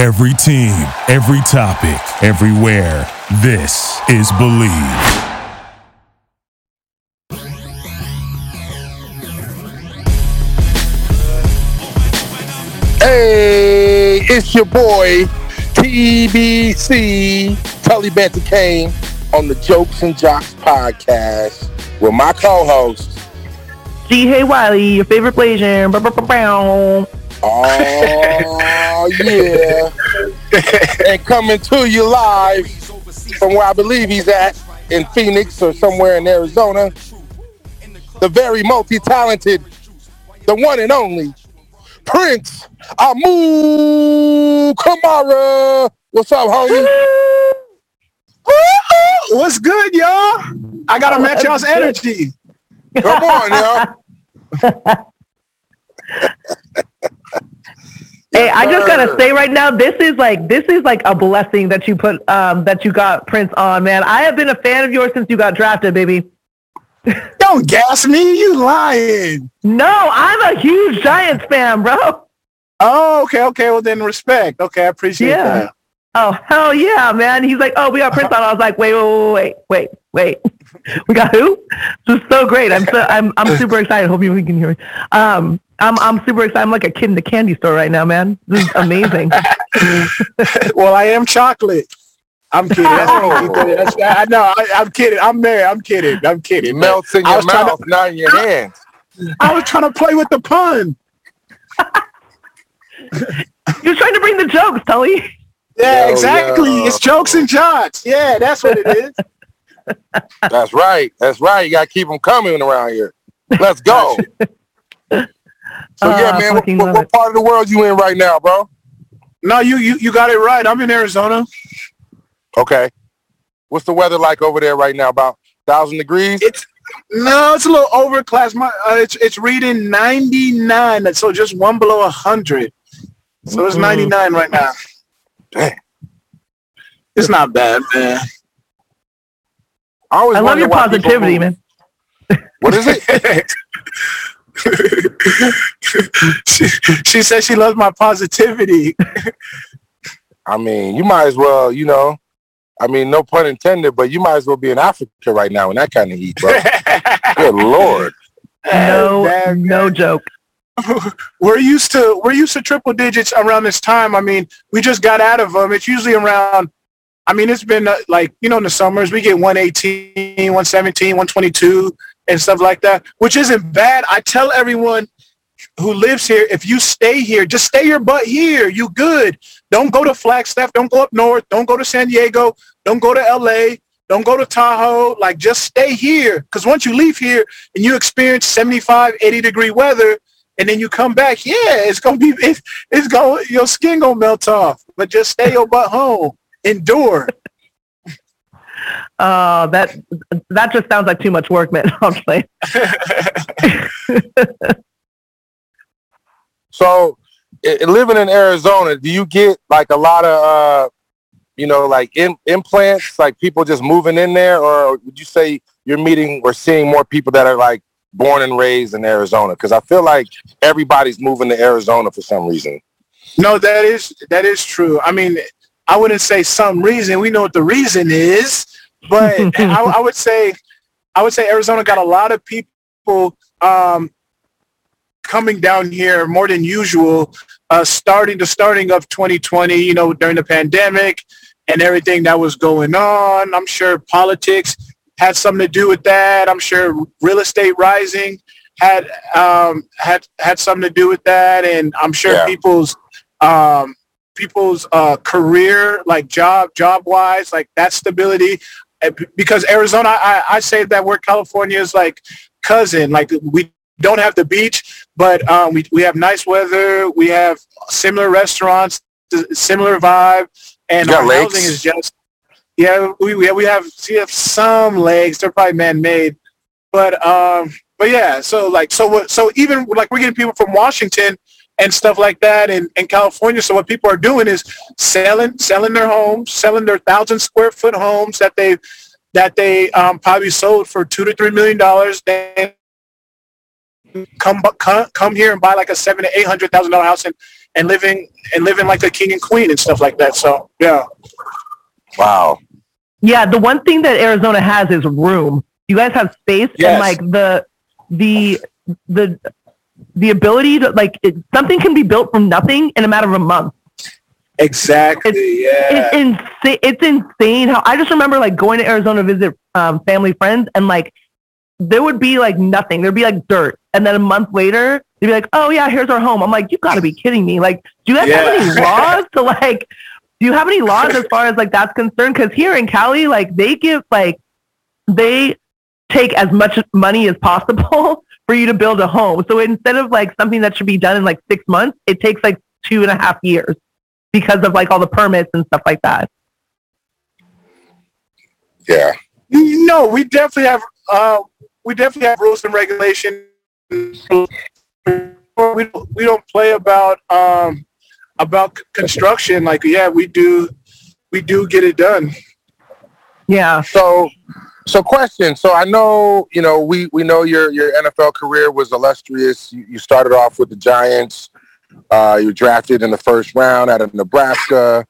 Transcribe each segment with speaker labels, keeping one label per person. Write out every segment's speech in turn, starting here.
Speaker 1: Every team, every topic, everywhere. This is Bleav.
Speaker 2: Hey, it's your boy TBC Tully Banta-Cain on the Jokes and Jocks podcast with my co-host.
Speaker 3: Ji Hae Wiley, your favorite Blasian.
Speaker 2: Oh Oh, yeah, and coming to you live from where I believe he's at in Phoenix or somewhere in Arizona. The very multi-talented, the one and only Prince Amukamara. What's up, homie?
Speaker 4: What's good, y'all? I gotta match y'all's energy.
Speaker 2: Come on, y'all.
Speaker 3: Hey, I just gotta say right now, this is like this is like a blessing that you put um that you got Prince on, man. I have been a fan of yours since you got drafted, baby.
Speaker 4: Don't gas me, you lying.
Speaker 3: No, I'm a huge Giants fan, bro.
Speaker 4: Oh, okay, okay. Well, then respect. Okay, I appreciate
Speaker 3: Yeah.
Speaker 4: that.
Speaker 3: Oh hell yeah, man. He's like, oh, we got Prince on. I was like, wait, wait, wait, wait, wait, wait. We got who? This is so great. I'm so I'm I'm super excited. Hope you can hear me. Um, I'm I'm super excited. I'm like a kid in the candy store right now, man. This is amazing.
Speaker 4: well, I am chocolate. I'm kidding. That's
Speaker 2: Oh.
Speaker 4: That's, I know. I, I'm kidding. I'm married. I'm kidding. I'm
Speaker 2: It
Speaker 4: kidding.
Speaker 2: melts in
Speaker 4: I
Speaker 2: your
Speaker 4: was trying to-
Speaker 2: mouth, not in your hands.
Speaker 4: I was trying to play with the pun.
Speaker 3: You're trying to bring the jokes, Tully.
Speaker 4: Yeah,
Speaker 2: Yo,
Speaker 4: exactly.
Speaker 2: yo.
Speaker 4: It's jokes and jocks. Yeah, that's what it is.
Speaker 2: That's right. That's right. You got to keep them coming around here. Let's go. So yeah,
Speaker 3: Ah,
Speaker 2: man, what, what, what part of the world you in right now, bro?
Speaker 4: no, you, you you got it right. I'm in Arizona.
Speaker 2: Okay. What's the weather like over there right now? About thousand degrees?
Speaker 4: It's no, it's a little overclass. My uh, it's it's reading 99, so just one below 100. So it's
Speaker 3: Mm.
Speaker 4: 99 right now.
Speaker 2: Damn.
Speaker 4: It's not bad, man.
Speaker 2: I always
Speaker 3: I love your positivity,
Speaker 2: move-
Speaker 3: man.
Speaker 2: What is it?
Speaker 4: she, she said she loves my positivity.
Speaker 2: I mean, you might as well, you know. I mean, no pun intended, but you might as well be in Africa right now in that kind of heat, bro. Good lord.
Speaker 3: No, no joke.
Speaker 4: we're used to we're used to triple digits around this time. I mean, we just got out of them. It's usually around. I mean, it's been uh, like you know in the summers we get 118, 117, 122, and stuff like that, which isn't bad. I tell everyone who lives here, if you stay here, just stay your butt here. You good. Don't go to Flagstaff. Don't go up north. Don't go to San Diego. Don't go to LA. Don't go to Tahoe. Like just stay here. Because once you leave here and you experience 75, 80 degree weather, and then you come back, yeah, it's gonna be it's, it's going your skin gonna melt off. But just stay your butt home. Endure.
Speaker 3: Uh, that that just sounds like too much work, man. I'm.
Speaker 2: So, i- i- living in Arizona, do you get like a lot of, uh, you know, like in, implants, like people just moving in there, or would you say you're meeting or seeing more people that are like born and raised in Arizona? Because I feel like everybody's moving to Arizona for some reason.
Speaker 4: No, that is that is true. I mean, I wouldn't say some reason. We know what the reason is, but I, I would say I would say Arizona got a lot of people um, coming down here more than usual, uh, starting the starting of 2020. You know, during the pandemic and everything that was going on. I'm sure politics had something to do with that. I'm sure real estate rising had um, had had something to do with that, and I'm sure
Speaker 2: Yeah.
Speaker 4: people's um, people's uh, career, like job job wise, like that stability. Uh, Because Arizona, I, I say that we're California's like cousin. Like we don't have the beach, but um, we we have nice weather. We have similar restaurants, similar vibe, and our
Speaker 2: lakes?
Speaker 4: housing is just yeah. We we have, we have we have some legs. They're probably man made, but um, but yeah. So like so? So even like we're getting people from Washington and stuff like that in, in California. So what people are doing is selling selling their homes, selling their thousand square foot homes that they that they um, probably sold for two to three million dollars. They come come come here and buy like a seven to eight hundred thousand dollar house and and living and living like a king and queen and stuff like that. So yeah.
Speaker 2: Wow.
Speaker 3: Yeah, the one thing that Arizona has is room. You guys have space
Speaker 4: Yes.
Speaker 3: and like the the the the ability to like it, something can be built from nothing in a matter of a month.
Speaker 4: Exactly. yeah.
Speaker 3: It's insane. It's insane how I just remember like going to Arizona to visit um, family friends and like there would be like nothing. There'd be like dirt, and then a month later they'd be like, "Oh yeah, here's our home." I'm like, "You got to be kidding me!" Like, do you guys have any laws to like? Do you have any laws as far as like that's concerned? Because here in Cali, like they give like they take as much money as possible for you to build a home. So instead of like something that should be done in like six months, it takes like two and a half years because of like all the permits and stuff like that.
Speaker 2: Yeah.
Speaker 4: No, we definitely have uh, we definitely have rules and regulations. We don't, we don't play about um, about construction. Like yeah, we do we do get it done.
Speaker 3: Yeah.
Speaker 2: So, so question. So I know, you know, we, we know your, your NFL career was illustrious. You, you started off with the Giants. Uh, you were drafted in the first round out of Nebraska,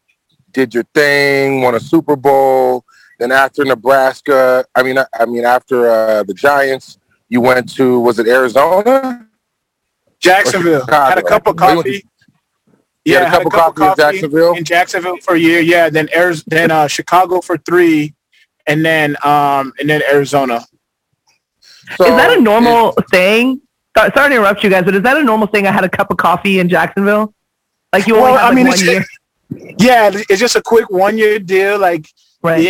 Speaker 2: did your thing, won a Super Bowl. Then after Nebraska, I mean, I, I mean, after uh, the Giants, you went to, was it Arizona?
Speaker 4: Jacksonville had a cup of
Speaker 2: you
Speaker 4: coffee.
Speaker 2: You had a cup of coffee in Jacksonville?
Speaker 4: in Jacksonville for a year. Yeah, then Arizona, then uh, Chicago for three, and then um, and then Arizona.
Speaker 2: So,
Speaker 3: is that a normal thing? Sorry, to interrupt you guys, but is that a normal thing? I had a cup of coffee in Jacksonville. Like you only
Speaker 4: Well,
Speaker 3: have
Speaker 4: I mean,
Speaker 3: one year,
Speaker 4: Yeah, it's just a quick one year deal. Like
Speaker 3: right?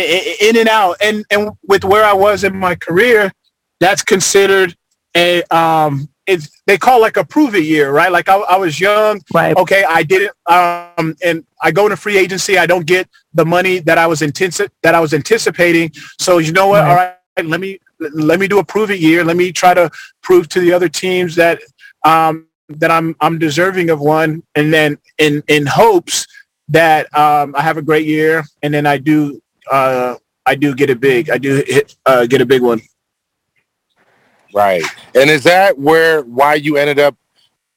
Speaker 4: in and out and and with where i was in my career that's considered a um it's they call like a prove it year right? Like i, I was young.
Speaker 3: Right.
Speaker 4: okay i didn't um and i go into free agency. I don't get the money that i was intensi- that i was anticipating. So you know what?
Speaker 3: Right.
Speaker 4: all right let me let me do a prove it year. Let me try to prove to the other teams that um that i'm i'm deserving of one. And then in in hopes that um i have a great year and then i do uh i do get it big i do hit uh get a big one
Speaker 2: Right. And is that where why you ended up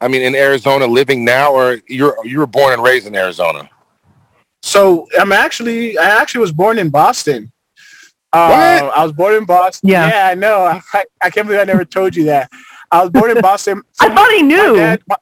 Speaker 2: I mean in Arizona living now or you're you were born and raised in Arizona?
Speaker 4: So I'm actually, I actually was born in Boston. Uh,
Speaker 2: What?
Speaker 4: I was born in Boston.
Speaker 3: Yeah.
Speaker 4: Yeah, I know. I, I can't believe I never told you that. I was born in Boston.
Speaker 3: I thought he
Speaker 4: My
Speaker 3: knew.
Speaker 4: dad- my-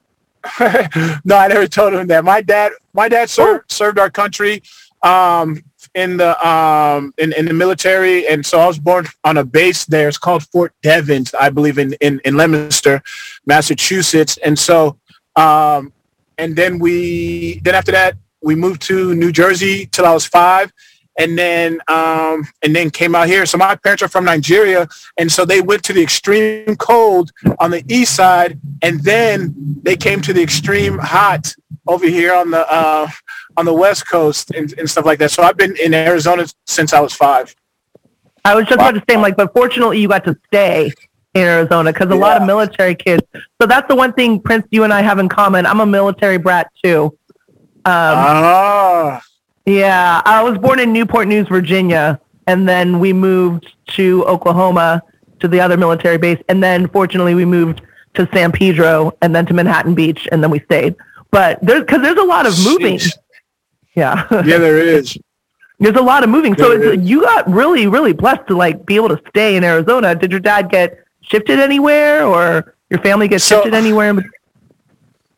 Speaker 4: no, I never told him that. My dad, my dad served served our country um, in the um, in, in the military, and so I was born on a base there. It's called Fort Devens, I believe, in in, in Leominster, Massachusetts. And so, um, and then we then after that we moved to New Jersey till I was five. And then, um, and then came out here. So my parents are from Nigeria, and so they went to the extreme cold on the east side, and then they came to the extreme hot over here on the uh, on the west coast and, and stuff like that. So I've been in Arizona since I was five.
Speaker 3: I was just about to say, like, but fortunately, you got to stay in Arizona because a lot of military kids. So that's the one thing, Prince, you and I have in common. I'm a military brat too. Um,
Speaker 4: Ah,
Speaker 3: yeah, I was born in Newport News, Virginia, and then we moved to Oklahoma to the other military base, and then fortunately we moved to San Pedro and then to Manhattan Beach, and then we stayed. But there's because there's a lot of moving.
Speaker 4: Sheesh.
Speaker 3: Yeah,
Speaker 4: yeah, there is.
Speaker 3: there's a lot of moving. So
Speaker 4: There
Speaker 3: it's, you got really, really blessed to like be able to stay in Arizona. Did your dad get shifted anywhere, or your family get
Speaker 4: So-
Speaker 3: shifted anywhere?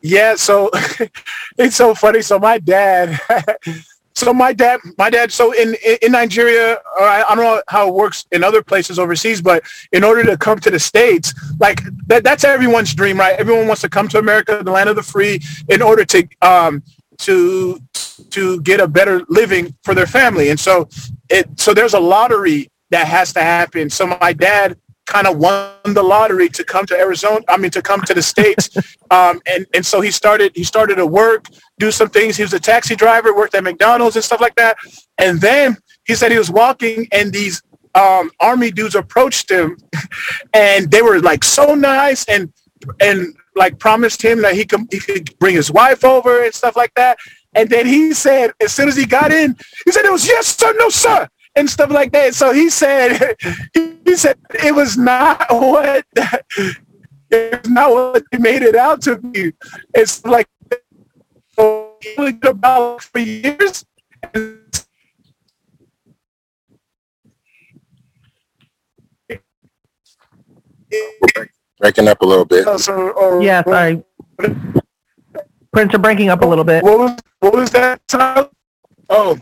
Speaker 4: Yeah, so it's so funny. So my dad, so my dad, my dad. So in in, Nigeria, or I, I don't know how it works in other places overseas, but in order to come to the states, like that, that's everyone's dream, right? Everyone wants to come to America, the land of the free, in order to um to to get a better living for their family. And so it so there's a lottery that has to happen. So my dad kind of won the lottery to come to Arizona. I mean, to come to the states, um, and and so he started he started to work, do some things. He was a taxi driver, worked at McDonald's and stuff like that. And then he said he was walking, and these um, army dudes approached him, and they were like so nice and and like promised him that he could he could bring his wife over and stuff like that. And then he said, as soon as he got in, he said it was yes sir, no sir, and stuff like that. So he said he said it was not what it's not what they made it out to be. It's like about for years.
Speaker 2: Breaking up a little bit.
Speaker 4: So, or,
Speaker 3: Yeah, sorry. Prince, you're breaking up a little bit.
Speaker 4: What was what was that? Tyler? Oh,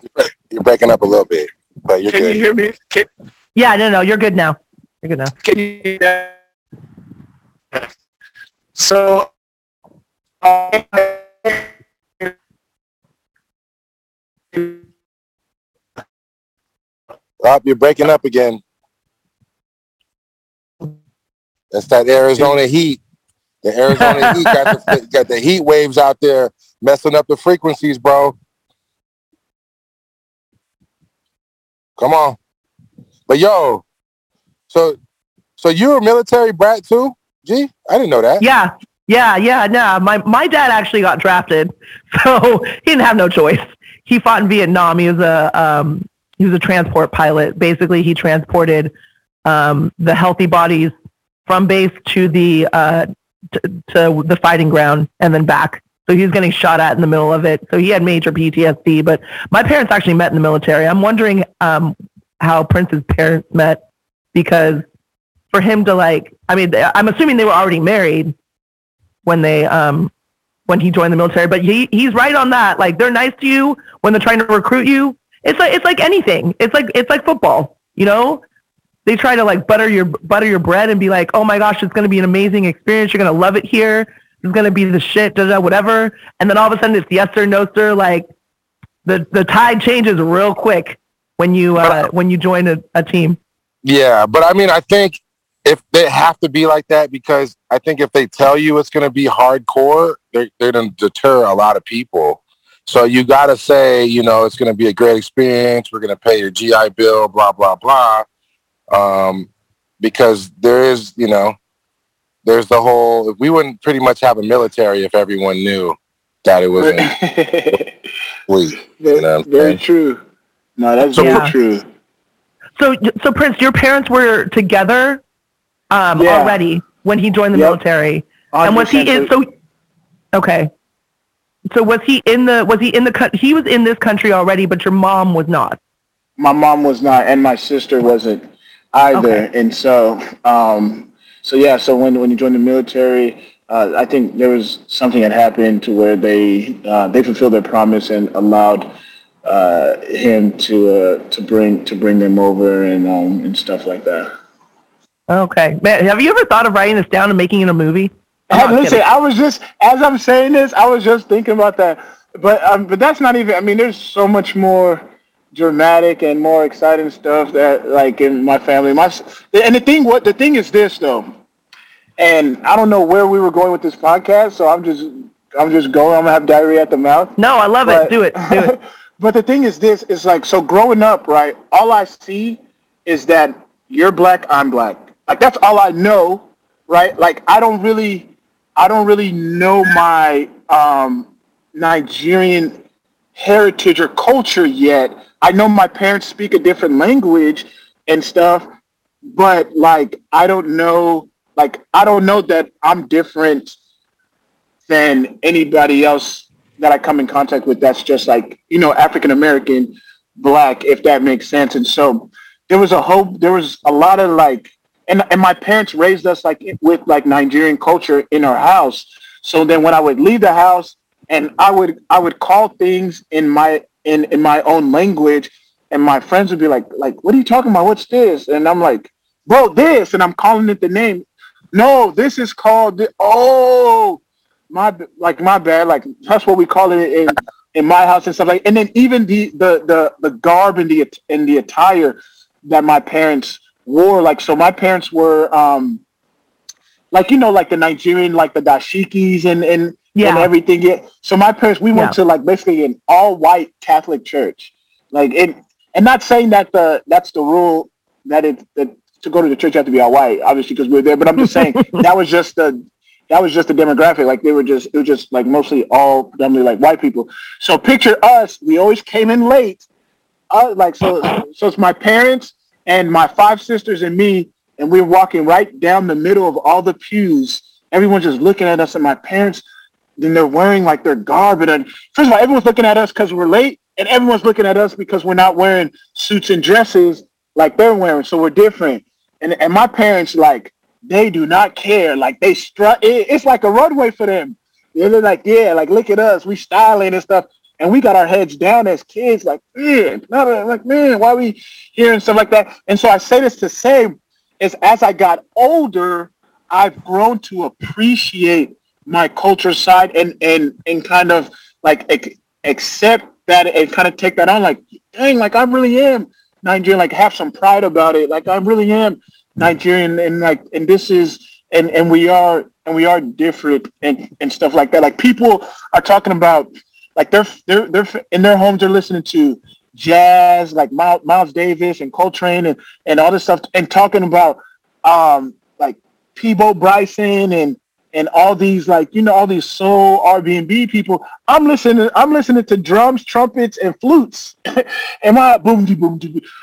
Speaker 2: You're breaking up a little bit, but you're
Speaker 4: can you hear me? Can,
Speaker 3: Yeah, no, no, you're good now. You're good now.
Speaker 4: can you hear that? So, uh,
Speaker 2: Oh, you're breaking up again. That's that Arizona heat. The Arizona heat got the, got the heat waves out there messing up the frequencies, bro. Come on. But yo, so so you're a military brat too? G? I didn't know that.
Speaker 3: Yeah, yeah, yeah. No, my my dad actually got drafted, so he didn't have no choice. He fought in Vietnam. He was a um, he was a transport pilot. Basically, he transported um, the healthy bodies from base to the uh, to, to the fighting ground and then back. So he was getting shot at in the middle of it. So he had major PTSD. But my parents actually met in the military. I'm wondering um, how Prince's parents met because for him to like, I mean, I'm assuming they were already married when they um when he joined the military. But he he's right on that. Like they're nice to you when they're trying to recruit you. It's like it's like anything. It's like it's like football. You know, they try to like butter your butter your bread and be like, oh my gosh, it's going to be an amazing experience. You're going to love it here. It's going to be the shit, da, da, whatever. And then all of a sudden it's yes sir, no sir. Like the the tide changes real quick when you uh, when you join a, a team.
Speaker 2: Yeah, but I mean, I think if they have to be like that because I think if they tell you it's going to be hardcore, they're they're going to deter a lot of people. So you got to say, you know, it's going to be a great experience. We're going to pay your GI Bill, blah blah blah, um, because there is, you know, there's the whole. We wouldn't pretty much have a military if everyone knew that it wasn't complete.
Speaker 5: very,
Speaker 2: You know
Speaker 5: very true. No, that's
Speaker 2: So-
Speaker 5: very
Speaker 3: Yeah.
Speaker 5: true.
Speaker 3: So so Prince, your parents were together um,
Speaker 5: Yeah.
Speaker 3: already when he joined the
Speaker 5: Yep.
Speaker 3: military. And was he in? So okay. So was he in the? Was he in the? He was in this country already, but your mom was not.
Speaker 5: my mom was not, and my sister wasn't either.
Speaker 3: Okay.
Speaker 5: And so, um, so yeah. So when when you join the military, uh, I think there was something that happened to where they uh, they fulfilled their promise and allowed uh, him to uh, to bring to bring them over and um, and stuff like that.
Speaker 3: Okay, man. Have you ever thought of writing this down and making it a movie? I'm
Speaker 5: listen. I was just as I'm saying this, I was just thinking about that. But um, but that's not even. I mean, there's so much more dramatic and more exciting stuff that like in my family. My and the thing what the thing is this though, and I don't know where we were going with this podcast, so I'm just I'm just going. I'm gonna have diarrhea at the mouth.
Speaker 3: No, I love
Speaker 5: But-
Speaker 3: it. Do it. Do it.
Speaker 5: but the thing is this is like so growing up, right? All I see is that you're black, I'm black. Like that's all I know, right? Like I don't really I don't really know my um Nigerian heritage or culture yet. I know my parents speak a different language and stuff, but like I don't know like I don't know that I'm different than anybody else that I come in contact with that's just like, you know, African American, black, if that makes sense. And so there was a hope, there was a lot of like, and, and my parents raised us like with like Nigerian culture in our house. So then when I would leave the house and I would, I would call things in my, in, in my own language and my friends would be like, like, what are you talking about? What's this? And I'm like, bro, this, and I'm calling it the name. No, this is called, the, oh, my like my bad like that's what we call it in in my house and stuff like and then even the the the, the garb and the and the attire that my parents wore like so my parents were um like you know like the Nigerian like the dashikis and and and everything yeah so my parents we went
Speaker 3: Yeah.
Speaker 5: to like basically an all white Catholic church like it and not saying that the that's the rule that it that to go to the church you have to be all white obviously because we're there but I'm just saying that was just the that was just the demographic. Like they were just, it was just like mostly all predominantly like white people. So picture us. We always came in late. Uh, like so, so it's my parents and my five sisters and me, and we're walking right down the middle of all the pews, everyone's just looking at us and my parents then they're wearing like their garb and first of all everyone's looking at us because we're late and everyone's looking at us because we're not wearing suits and dresses like they're wearing so we're different. And and my parents like they do not care. Like they strut it, it's like a runway for them. Yeah, they're like yeah like look at us. We styling and stuff. And we got our heads down as kids like man not like man why we hearing stuff like that? And so i say this to say is as i got older i've grown to appreciate my culture side and and and kind of like accept that and kind of take that on like dang like i really am nigerian like have some pride about it like i really am nigerian and like and this is and and we are and we are different and and stuff like that. Like people are talking about like they're they're they're in their homes they're listening to jazz like miles, davis and coltrane and and all this stuff and talking about um like peabo bryson and and all these like you know all these soul R&B people. I'm listening. I'm listening to drums, trumpets, and flutes. Am I boom boom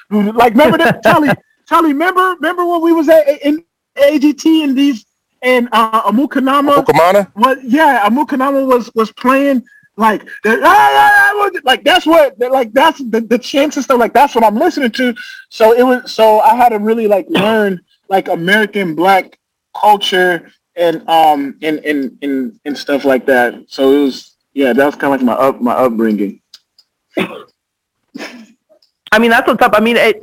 Speaker 5: boom? Like remember that Charlie? Charlie, remember remember when we was at in AGT and these and uh, Amukanama?
Speaker 2: Amukamana?
Speaker 5: What? Yeah, Amukanama was was playing like ah, ah, ah, like that's what like that's the, the chants and stuff like that's what I'm listening to. So it was so I had to really like learn like American black culture and um and and and and stuff like that. So it was yeah, that was kind of like my up my upbringing.
Speaker 3: I mean, that's what's up. I mean, it,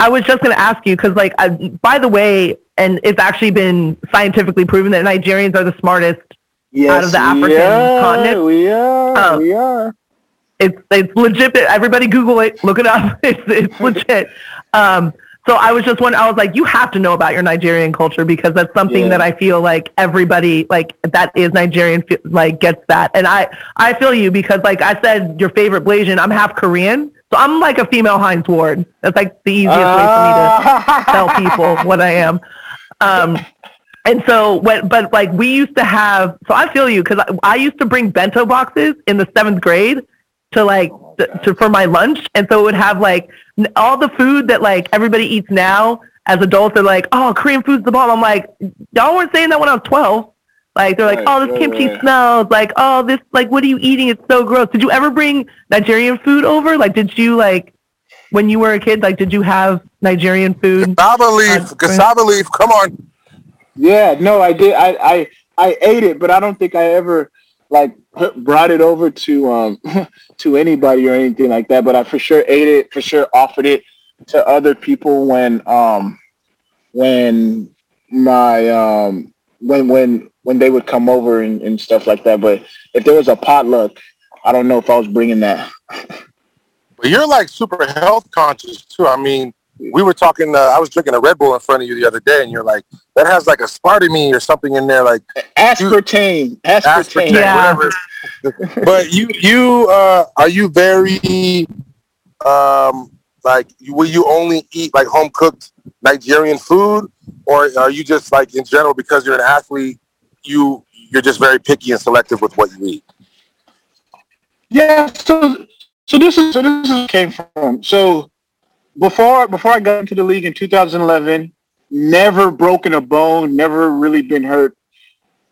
Speaker 3: I was just going to ask you because, like, I, by the way, and it's actually been scientifically proven that Nigerians are the smartest yes, out of the African
Speaker 5: are,
Speaker 3: continent.
Speaker 5: We are. Um, we are.
Speaker 3: It's it's legit. Everybody Google it. Look it up. It's it's legit. Um, so I was just wondering, I was like, you have to know about your Nigerian culture because that's something yeah. that I feel like everybody like that is Nigerian like gets that. And I, I feel you because like I said, your favorite Blasian, I'm half Korean. So I'm like a female Hines Ward. That's like the easiest uh. way for me to ah. tell people what I am. Um, and so when, but like we used to have, so I feel you because I, I used to bring bento boxes in the seventh grade to like to, for my lunch, and so it would have like all the food that like everybody eats now as adults. They're like, oh, Korean food's the bomb. I'm like, y'all weren't saying that when I was 12. Like they're like, right, oh, this right, kimchi right. smells. Like, oh, this like, what are you eating? It's so gross. Did you ever bring Nigerian food over? Like, did you like when you were a kid? Like, did you have Nigerian food?
Speaker 2: Cassava leaf, cassava leaf. Come on.
Speaker 5: Yeah, no, I did. I I I ate it, but I don't think I ever like brought it over to um to anybody or anything like that, but I for sure ate it, for sure offered it to other people when um when my um when when when they would come over and, and stuff like that. But if there was a potluck, I don't know if I was bringing that.
Speaker 2: but you're like super health conscious too. I mean, we were talking. Uh, I was drinking a Red Bull in front of you the other day, and you're like, "That has like a aspartame or something in there, like
Speaker 5: aspartame, aspartame, aspartame
Speaker 3: yeah.
Speaker 2: whatever." but you, you, uh, are you very, um, like, will you only eat like home cooked Nigerian food, or are you just like in general because you're an athlete, you you're just very picky and selective with what you eat?
Speaker 5: Yeah. So, so this is so this is came from so before before I got into the league in 2011, never broken a bone, never really been hurt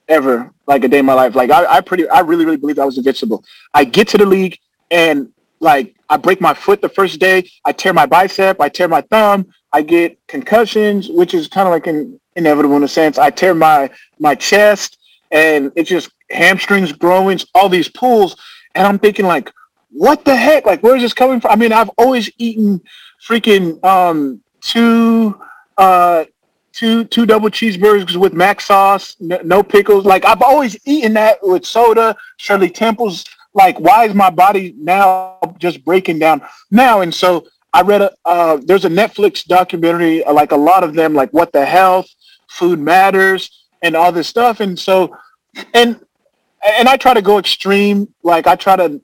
Speaker 5: ever like a day in my life. Like I, I pretty I really, really believe I was invincible. I get to the league and like I break my foot the first day, I tear my bicep, I tear my thumb, I get concussions, which is kind of like an inevitable in a sense. I tear my my chest and it's just hamstrings growing, all these pulls, and I'm thinking like, what the heck? Like where is this coming from? I mean, I've always eaten freaking um, two uh, two two double cheeseburgers with mac sauce, no, pickles. Like I've always eaten that with soda. Shirley Temple's. Like, why is my body now just breaking down now? And so I read a uh, there's a Netflix documentary, like a lot of them, like what the health, food matters, and all this stuff. And so, and and I try to go extreme. Like I try to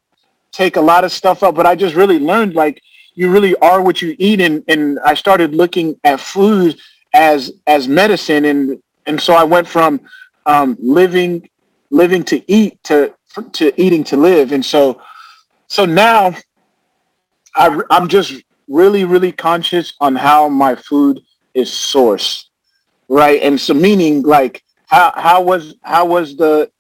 Speaker 5: take a lot of stuff up, but I just really learned like you really are what you eat. And, and I started looking at food as as medicine. And and so I went from um, living living to eat to to eating to live. And so so now I, I'm just really really conscious on how my food is sourced right? And so meaning like how how was how was the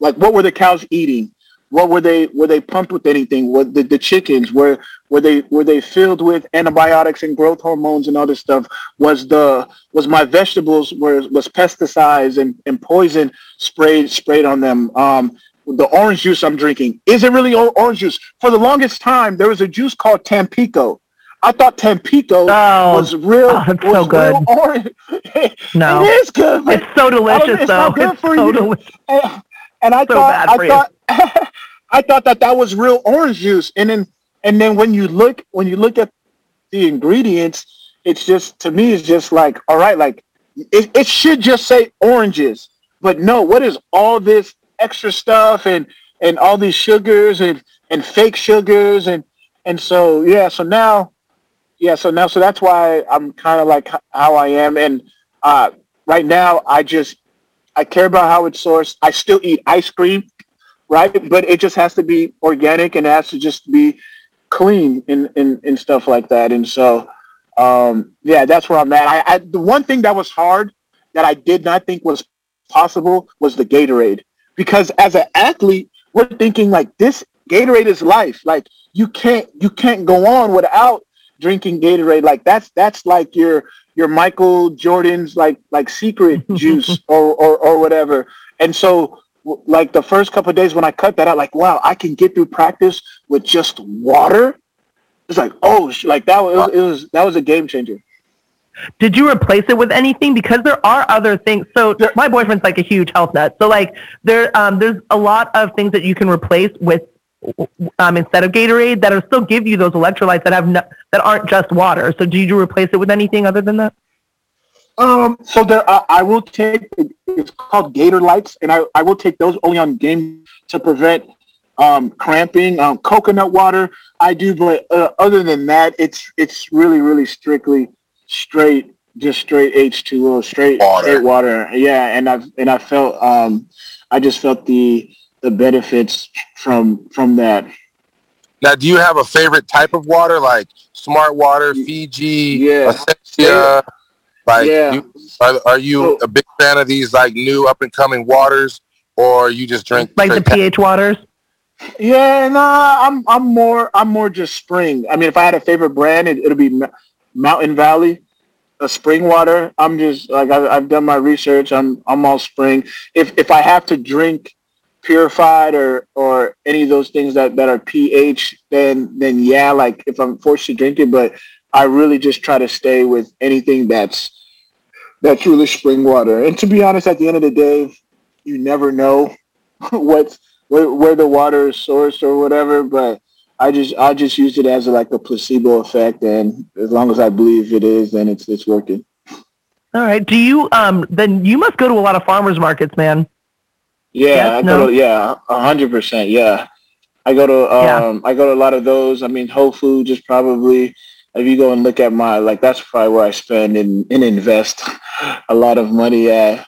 Speaker 5: like what were the cows eating? What were they were they pumped with anything? Were the, the chickens were were they were they filled with antibiotics and growth hormones and other stuff? Was the was my vegetables were was pesticides and, and poison sprayed sprayed on them? Um, the orange juice I'm drinking is it really orange juice? For the longest time, there was a juice called Tampico. I thought Tampico
Speaker 3: Oh,
Speaker 5: was real.
Speaker 3: oh, it's
Speaker 5: was
Speaker 3: so good.
Speaker 5: orange.
Speaker 3: No.
Speaker 5: it is good.
Speaker 3: It's so delicious,
Speaker 5: it's
Speaker 3: though.
Speaker 5: good
Speaker 3: It's
Speaker 5: for
Speaker 3: so
Speaker 5: you.
Speaker 3: delicious.
Speaker 5: and, and I
Speaker 3: So
Speaker 5: thought I thought I thought that that was real orange juice, and then and then when you look when you look at the ingredients, it's just to me it's just like all right, like it, it should just say oranges, but no, what is all this extra stuff and and all these sugars and and fake sugars and and so yeah, so now yeah, so now so that's why I'm kind of like how I am, and uh, right now I just I care about how it's sourced. I still eat ice cream, right? But it just has to be organic and it has to just be clean and, and, and stuff like that. And so, um, yeah, that's where I'm at. I, I, the one thing that was hard that I did not think was possible was the Gatorade. Because as an athlete, we're thinking like this Gatorade is life. Like you can't you can't go on without drinking Gatorade. Like that's that's like your your Michael Jordan's like like secret juice or, or or whatever. And so like the first couple of days when I cut that out, like wow, I can get through practice with just water. It's like oh, sh- like that was it was that was a game changer.
Speaker 3: Did you replace it with anything? Because there are other things. So my boyfriend's like a huge health nut. So like there, um, there's a lot of things that you can replace with um, instead of Gatorade that will still give you those electrolytes that have no, that aren't just water. So do you replace it with anything other than that?
Speaker 5: Um, so there, I, I will take. It's called Gatorlytes, and I, I will take those only on game to prevent um, cramping. Um, coconut water, I do, but uh, other than that, it's it's really really strictly straight, just straight H two O, straight
Speaker 2: Water.
Speaker 5: straight water. Yeah, and I've and I felt um, I just felt the the benefits from from that.
Speaker 2: Now, do you have a favorite type of water, like Smart Water, Fiji,
Speaker 5: Yeah.
Speaker 2: Essentia? Like,
Speaker 5: Yeah.
Speaker 2: you, are, are you a big fan of these like new up and coming waters, or you just drink
Speaker 3: Like the
Speaker 2: straight
Speaker 3: pH waters?
Speaker 5: Yeah, nah, I'm I'm more I'm more just spring. I mean, if I had a favorite brand, it, it'll be Mountain Valley, a spring water. I'm just like I've, I've done my research. I'm I'm all spring. If if I have to drink purified or or any of those things that that are pH, then then yeah, like if I'm forced to drink it, but I really just try to stay with anything that's that's really spring water. And to be honest, at the end of the day, you never know what's where, where the water is sourced or whatever, but I just I just use it as like a placebo effect, and as long as I believe it is, then it's it's working.
Speaker 3: All right. Do you um then you must go to a lot of farmers markets, man.
Speaker 5: Yeah,
Speaker 3: Yes,
Speaker 5: I
Speaker 3: no?
Speaker 5: go to yeah, a hundred percent. Yeah, I go to
Speaker 3: Yeah.
Speaker 5: um I go to a lot of those. I mean, Whole Foods is probably if you go and look at my like that's probably where I spend and, and invest a lot of money at.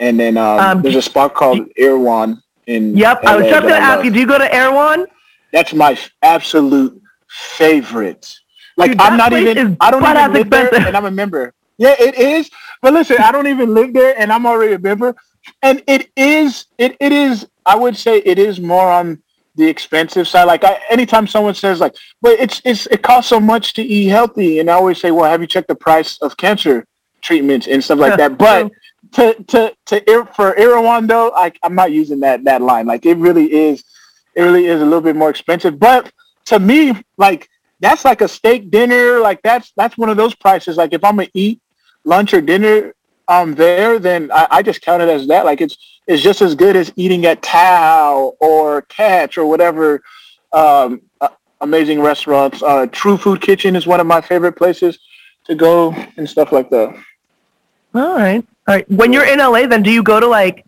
Speaker 5: And then um,
Speaker 3: Um,
Speaker 5: there's a spot called Erewhon in
Speaker 3: Yep. I was
Speaker 5: LA
Speaker 3: just gonna ask you, do you go to Erewhon?
Speaker 5: That's my f- absolute favorite. Like
Speaker 3: Dude,
Speaker 5: I'm not even I don't even live there and I'm a member. Yeah, it is. But listen, I don't even live there and I'm already a member. And it is it, it is I would say it is more on the expensive side. Like I, anytime someone says like, but it's it's it costs so much to eat healthy, and I always say, well, have you checked the price of cancer treatments and stuff like that? But to to to for Erewhon though, I, I'm not using that that line. Like it really is, it really is a little bit more expensive. But to me, like that's like a steak dinner. Like that's that's one of those prices. Like if I'm gonna eat lunch or dinner um there, then I, I just count it as that. Like it's it's just as good as eating at Tao or Catch or whatever um, uh, amazing restaurants. Uh, True Food Kitchen is one of my favorite places to go and stuff like that.
Speaker 3: All right. All right. When you're in LA, then do you go to like,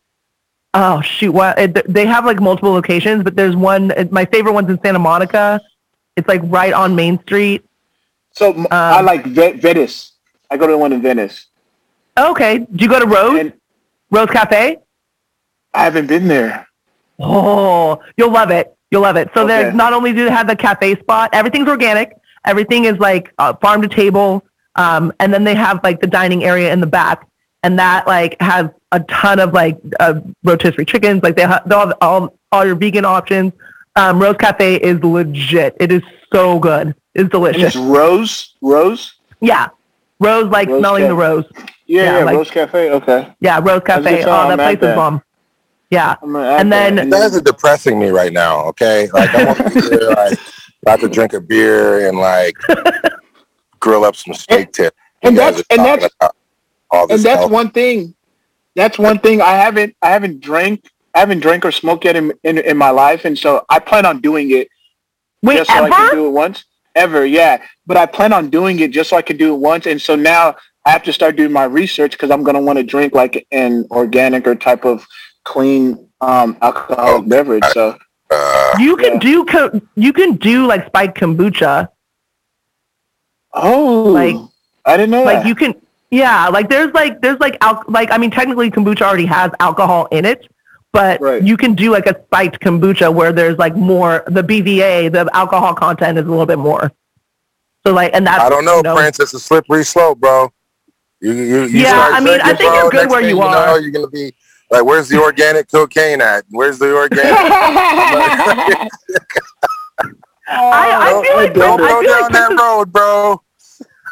Speaker 3: oh shoot, what it, they have like multiple locations, but there's one. My favorite one's in Santa Monica. It's like right on Main Street.
Speaker 5: So I like Ve- Venice. I go to the one in Venice,
Speaker 3: Okay. Do you go to Rose
Speaker 5: and
Speaker 3: Rose Cafe?
Speaker 5: I haven't been there.
Speaker 3: Oh, you'll love it. You'll love it. So
Speaker 5: Okay.
Speaker 3: there's not only do they have the cafe spot, everything's organic. Everything is like uh, farm to table. Um, and then they have like the dining area in the back, and that like has a ton of like uh, rotisserie chickens. Like they ha- they'll have all all your vegan options. Um, Rose Cafe is legit. It is so good. It's
Speaker 5: And
Speaker 3: delicious.
Speaker 5: it's Rose, Rose.
Speaker 3: Yeah, Rose like
Speaker 5: Rose
Speaker 3: smelling
Speaker 5: Cafe.
Speaker 3: the rose.
Speaker 5: Yeah,
Speaker 3: Yeah,
Speaker 5: yeah,
Speaker 3: like-
Speaker 5: Rose Cafe. Okay.
Speaker 3: Yeah, Rose Cafe.
Speaker 5: good to know.
Speaker 3: Oh, that place
Speaker 5: at
Speaker 3: is bomb. Yeah,
Speaker 5: I'm gonna add
Speaker 3: And then-
Speaker 2: You guys are depressing me right now. Okay, like I'm over here, like about to drink a beer and like grill up some steak tip. You
Speaker 5: and
Speaker 2: guys
Speaker 5: that's- and that's-
Speaker 2: all this
Speaker 5: and that's
Speaker 2: health.
Speaker 5: one thing. That's one thing I haven't I haven't drank I haven't drank or smoked yet in, in in my life, and so I plan on doing it
Speaker 3: wait,
Speaker 5: just so I can
Speaker 3: ever?
Speaker 5: do it once. Ever, yeah. But I plan on doing it just so I can do it once, and so now I have to start doing my research because I'm gonna want to drink like an organic or type of clean um, alcoholic
Speaker 2: Oh,
Speaker 5: beverage. So
Speaker 2: Uh,
Speaker 3: You can
Speaker 5: Yeah.
Speaker 3: do co- you can do like spiked kombucha.
Speaker 5: oh,
Speaker 3: Like-
Speaker 5: I didn't know
Speaker 3: Like
Speaker 5: that.
Speaker 3: you can yeah, like there's like there's like al- like I mean technically kombucha already has alcohol in it, but
Speaker 5: Right.
Speaker 3: you can do like a spiked kombucha where there's like more the BVA, the alcohol content is a little bit more. So like and that's
Speaker 2: I don't know,
Speaker 3: you know,
Speaker 2: Prince. It's a slippery slope, bro. You, you, you
Speaker 3: Yeah, I mean, I think you're good
Speaker 2: next
Speaker 3: where
Speaker 2: thing
Speaker 3: you
Speaker 2: know,
Speaker 3: are.
Speaker 2: you're gonna be like, "Where's the organic cocaine at? Where's the organic?"
Speaker 3: I, I feel like
Speaker 2: don't go
Speaker 3: feel
Speaker 2: down
Speaker 3: like Prince is,
Speaker 2: road, bro.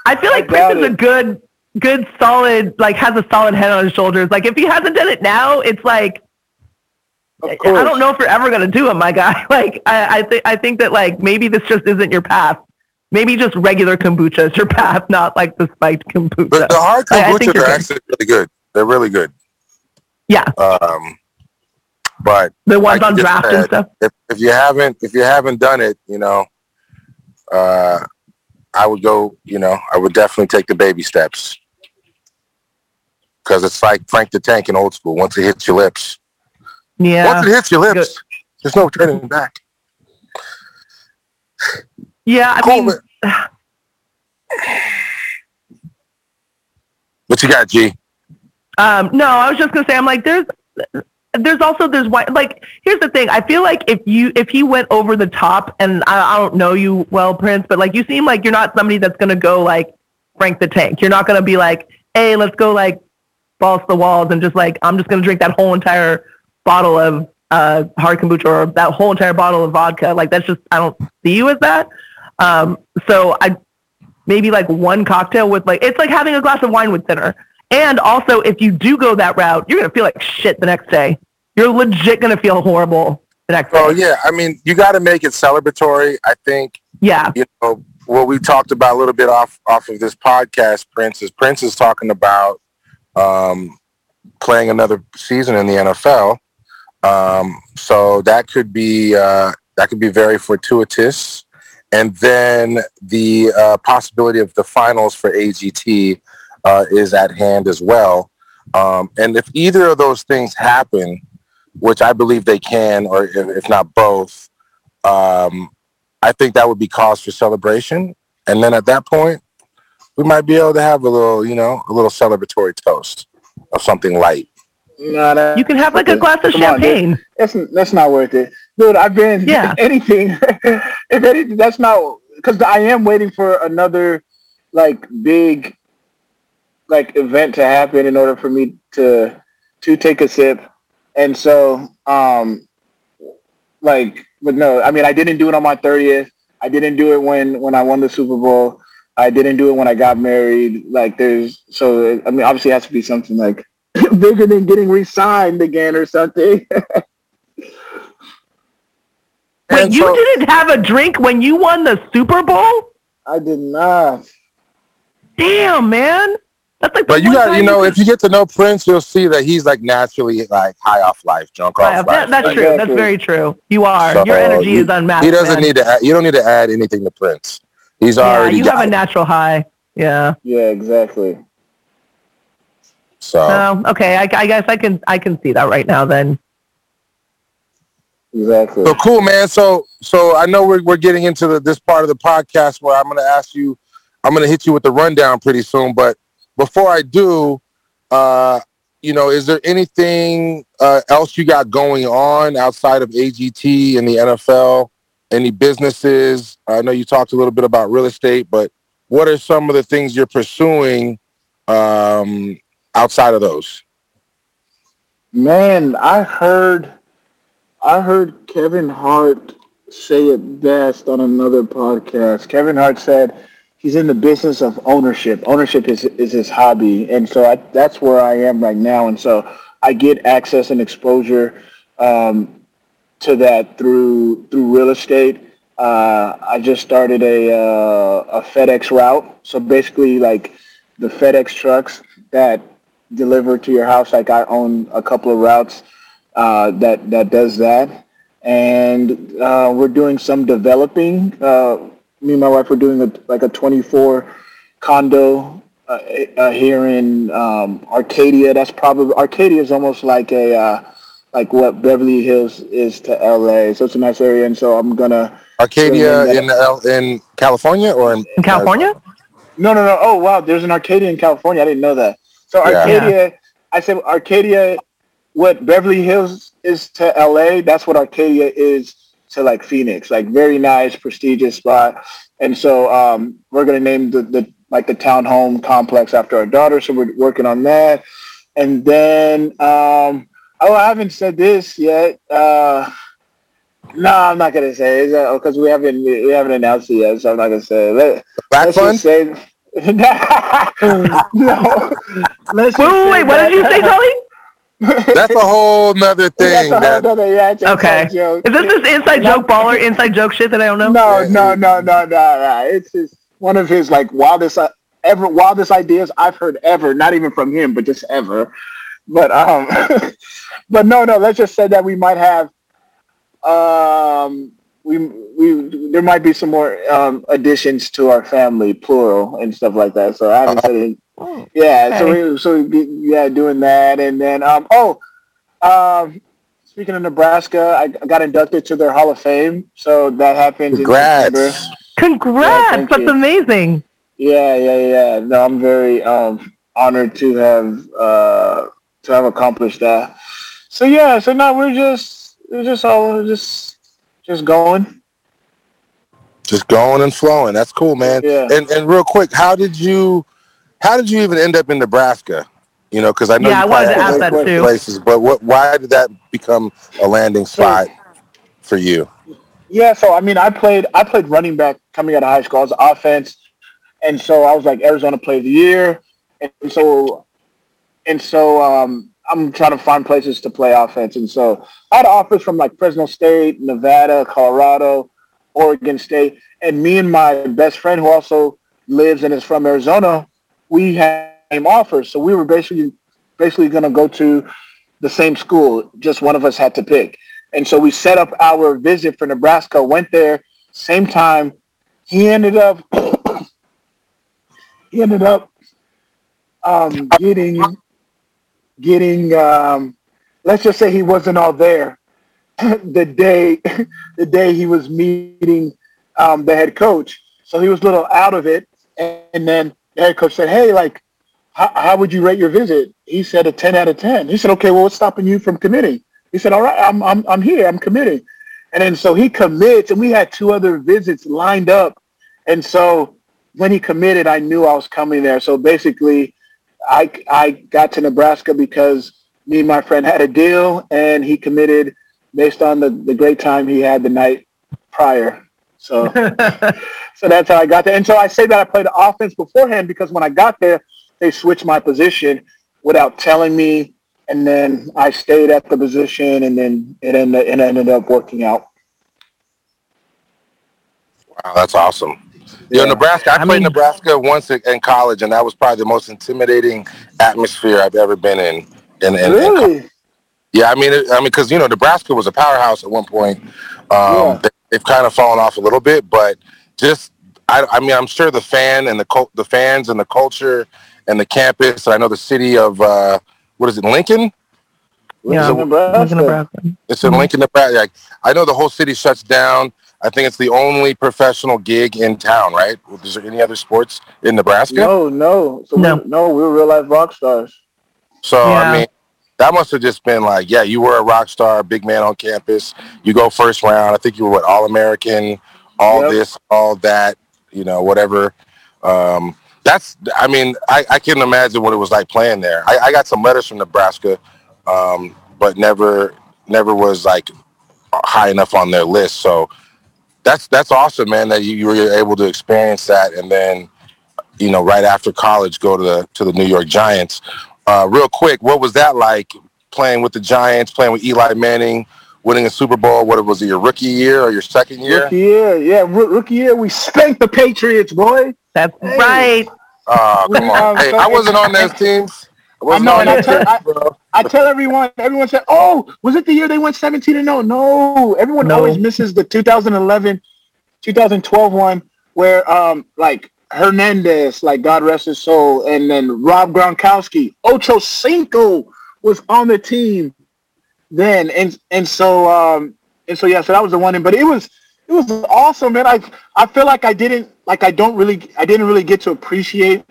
Speaker 3: I feel like
Speaker 5: I doubt
Speaker 3: Prince is a good good solid like has a solid head on his shoulders. Like if he hasn't done it now, it's like I don't know if you're ever gonna do it, my guy. Like I, I think I think that like maybe this just isn't your path. Maybe just regular kombucha is your path, not like the spiked kombucha.
Speaker 2: But the hard
Speaker 3: I- I think
Speaker 2: kombucha
Speaker 3: good.
Speaker 2: actually really good. They're really good.
Speaker 3: yeah,
Speaker 2: Um, but
Speaker 3: the ones
Speaker 2: like
Speaker 3: on draft and stuff.
Speaker 2: if, if you haven't if you haven't done it, you know, uh, I would go. You know, I would definitely take the baby steps because it's like Frank the Tank in old school. Once it hits your lips,
Speaker 3: Yeah,
Speaker 2: once it hits your lips, there's no turning back.
Speaker 3: Yeah. I
Speaker 2: Cool,
Speaker 3: mean.
Speaker 2: What you got, G?
Speaker 3: Um, no, I was just gonna say, I'm like, there's, there's also there's wine. Like, here's the thing. I feel like if you if he went over the top, and I, I don't know you well, Prince, but like you seem like you're not somebody that's gonna go like Frank the Tank. You're not gonna be like, hey, let's go like balls to the walls and just like I'm just gonna drink that whole entire bottle of uh hard kombucha or that whole entire bottle of vodka. Like that's just I don't see you as that. Um, so I maybe like one cocktail with like it's like having a glass of wine with dinner. And also, if you do go that route, you're gonna feel like shit the next day. You're legit gonna feel horrible the next day.
Speaker 2: Oh yeah, I mean, you got to make it celebratory. I think
Speaker 3: Yeah,
Speaker 2: you know what we talked about a little bit off off of this podcast. Prince is Prince is talking about um, playing another season in the NFL. Um, so that could be uh, that could be very fortuitous. And then the uh, possibility of the finals for AGT uh, is at hand as well. Um, and if either of those things happen, which I believe they can, or if, if not both, um, I think that would be cause for celebration. And then at that point, we might be able to have a little, you know, a little celebratory toast of something light.
Speaker 5: Nah, that-
Speaker 3: you can have like a glass of
Speaker 5: Come on,
Speaker 3: champagne.
Speaker 5: That's that's not worth it, dude. I've been
Speaker 3: Yeah.
Speaker 5: anything. if anything, that's not because I am waiting for another like big like event to happen in order for me to to take a sip, and so um like but no, I mean I didn't do it on my thirtieth. I didn't do it when when I won the Super Bowl. I didn't do it when I got married. Like there's so I mean obviously it has to be something like bigger than getting re-signed again or something.
Speaker 3: Wait,
Speaker 2: And
Speaker 3: you
Speaker 2: so-
Speaker 3: didn't have a drink when you won the Super Bowl?
Speaker 5: I did not.
Speaker 3: Damn, man. That's like.
Speaker 2: But you got, you know, if you get to know Prince, you'll see that he's like naturally like high off life, drunk
Speaker 3: Yeah,
Speaker 2: off
Speaker 3: that,
Speaker 2: life.
Speaker 3: that's
Speaker 2: Like,
Speaker 3: true. That's very true. You are.
Speaker 2: So,
Speaker 3: Your energy
Speaker 2: he-
Speaker 3: is unmatched.
Speaker 2: He doesn't
Speaker 3: man.
Speaker 2: need to. Add, you don't need to add anything to Prince. He's
Speaker 3: Yeah,
Speaker 2: already
Speaker 3: you
Speaker 2: got
Speaker 3: have a natural high. Yeah.
Speaker 5: Yeah, exactly.
Speaker 2: So
Speaker 3: Oh, okay. I, I guess I can I can see that right now. Then.
Speaker 5: Exactly.
Speaker 2: So cool, man. So so I know we're we're getting into the, this part of the podcast where I'm going to ask you, I'm going to hit you with the rundown pretty soon. But before I do, uh, you know, is there anything uh, else you got going on outside of AGT and the NFL? Any businesses? I know you talked a little bit about real estate, but what are some of the things you're pursuing um, outside of those?
Speaker 5: Man, I heard, I heard Kevin Hart say it best on another podcast. Kevin Hart said he's in the business of ownership. Ownership is is his hobby, and so I, that's where I am right now. And so I get access and exposure um, to that through through real estate. Uh, I just started a uh, a FedEx route. So basically, like the FedEx trucks that deliver to your house. Like I own a couple of routes uh, that that does that, and uh, we're doing some developing. Uh, me and my wife are doing a, like a 24 condo uh, uh, here in um, Arcadia. That's probably Arcadia is almost like a uh, like what Beverly Hills is to LA. So it's a nice area, and so I'm gonna
Speaker 2: Arcadia in L- in California or in,
Speaker 3: In California?
Speaker 5: No, no, no. Oh, wow. There's an Arcadia in California. I didn't know that. So
Speaker 2: Yeah.
Speaker 5: Arcadia, I said Arcadia, what Beverly Hills is to LA, that's what Arcadia is to like Phoenix. Like very nice, prestigious spot. And so um, we're gonna name the, the like the townhome complex after our daughter. So we're working on that. And then um, oh, I haven't said this yet. Uh, no, I'm not gonna say it because we haven't we haven't announced it yet. So I'm not gonna say it. Let, let's
Speaker 2: Fun?
Speaker 5: just say no. Let's just
Speaker 3: Wait, wait,
Speaker 5: say
Speaker 3: wait. What did you say, Tully?
Speaker 2: That's a whole nother
Speaker 5: That's
Speaker 2: thing.
Speaker 5: a whole
Speaker 2: That,
Speaker 5: nother, yeah, it's
Speaker 3: Okay.
Speaker 5: joke.
Speaker 3: Is this this inside joke baller, inside joke shit that I don't know?
Speaker 5: No,
Speaker 2: Yeah.
Speaker 5: no, no, no, no, no. It's just one of his like wildest uh, ever wildest ideas I've heard ever. Not even from him, but just ever. But um, but no, no. Let's just say that we might have um we we there might be some more um additions to our family, plural and stuff like that. So I haven't said it.
Speaker 3: Oh,
Speaker 5: Yeah, so we so we yeah doing that, and then um oh um speaking of Nebraska, I, I got inducted to their Hall of Fame, so that happened in September.
Speaker 2: congrats.
Speaker 3: Congrats!
Speaker 5: thank
Speaker 3: That's
Speaker 5: you.
Speaker 3: amazing.
Speaker 5: Yeah, yeah, yeah. No, I'm very um honored to have uh to have accomplished that. So yeah, so now we're just we're just all just just going.
Speaker 2: Just going and flowing. That's cool, man.
Speaker 5: Yeah.
Speaker 2: And and real quick, how did you how did you even end up in Nebraska? You know, because I know
Speaker 3: Yeah, I
Speaker 2: you
Speaker 3: wanted to
Speaker 2: probably
Speaker 3: ask that too.
Speaker 2: places, but what why did that become a landing spot for you?
Speaker 5: Yeah, so I mean, I played I played running back coming out of high school. I was offense, and so I was like Arizona Player of the Year, and so and so um, I'm trying to find places to play offense, and so I had offers from like Fresno State, Nevada, Colorado, Oregon State, and me and my best friend who also lives and is from Arizona, we had same offers, so we were basically basically going to go to the same school. Just one of us had to pick. And so we set up our visit for Nebraska, went there, same time. He ended up he ended up um, getting getting um, let's just say he wasn't all there the day the day he was meeting um, the head coach. So he was a little out of it. And then head coach said, Hey, like how, how would you rate your visit? He said a 10 out of 10. He said, okay, well, what's stopping you from committing? He said, all right, I'm, I'm, I'm here. I'm committing. And then so he commits and we had two other visits lined up. And so when he committed, I knew I was coming there. So basically I, I got to Nebraska because me and my friend had a deal and he committed based on the, the great time he had the night prior. So so that's how I got there. And so I say that I played offense beforehand because when I got there, they switched my position without telling me. And then I stayed at the position and then it ended, it ended up working out.
Speaker 2: Wow, that's awesome. Yo,
Speaker 5: Yeah.
Speaker 2: Nebraska. I,
Speaker 3: I
Speaker 2: played
Speaker 3: mean-
Speaker 2: Nebraska once in in college, and that was probably the most intimidating atmosphere I've ever been in. In, in, in Yeah, I mean, it, I mean, because you know, Nebraska was a powerhouse at one point. Um,
Speaker 5: Yeah.
Speaker 2: they, they've kind of fallen off a little bit, but just, I, I mean, I'm sure the fan and the cult, the fans and the culture and the campus. I know the city of uh, what is it, Lincoln?
Speaker 3: Yeah.
Speaker 2: So-
Speaker 5: Nebraska.
Speaker 3: Nebraska.
Speaker 2: It's in Lincoln, Nebraska. Like, I know the whole city shuts down. I think it's the only professional gig in town, right? Is there any other sports in Nebraska?
Speaker 5: No, no. So
Speaker 3: No.
Speaker 5: We, no, we were real life rock stars.
Speaker 2: So
Speaker 3: Yeah.
Speaker 2: I mean, that must have just been like, yeah, you were a rock star, big man on campus. You go first round. I think you were what all American, all
Speaker 5: Yep.
Speaker 2: this, all that, you know, whatever. Um, that's, I mean, I, I can imagine what it was like playing there. I, I got some letters from Nebraska, um, but never never was like high enough on their list. So that's that's awesome, man. That you, you were able to experience that, and then you know right after college go to the to the New York Giants. Uh, real quick, what was that like playing with the Giants, playing with Eli Manning, winning a Super Bowl? What was it your rookie year or your second year?
Speaker 5: Rookie year, yeah, r- rookie year. We spanked the Patriots, boy.
Speaker 3: That's
Speaker 5: Hey.
Speaker 3: right.
Speaker 2: Oh, come on. Hey, I wasn't on those teams. I wasn't
Speaker 5: know,
Speaker 2: on
Speaker 5: and I tell-
Speaker 2: teams,
Speaker 5: I- I tell everyone, everyone said, "Oh, was it the year they went 17 and 0?" No, everyone
Speaker 3: No.
Speaker 5: always misses the 2011, 2012 one where um like Hernandez, like God rest his soul, and then Rob Gronkowski, Ocho Cinco was on the team then, and and so um and so yeah, so that was the one. But it was it was awesome, man. I I feel like I didn't like I don't really I didn't really get to appreciate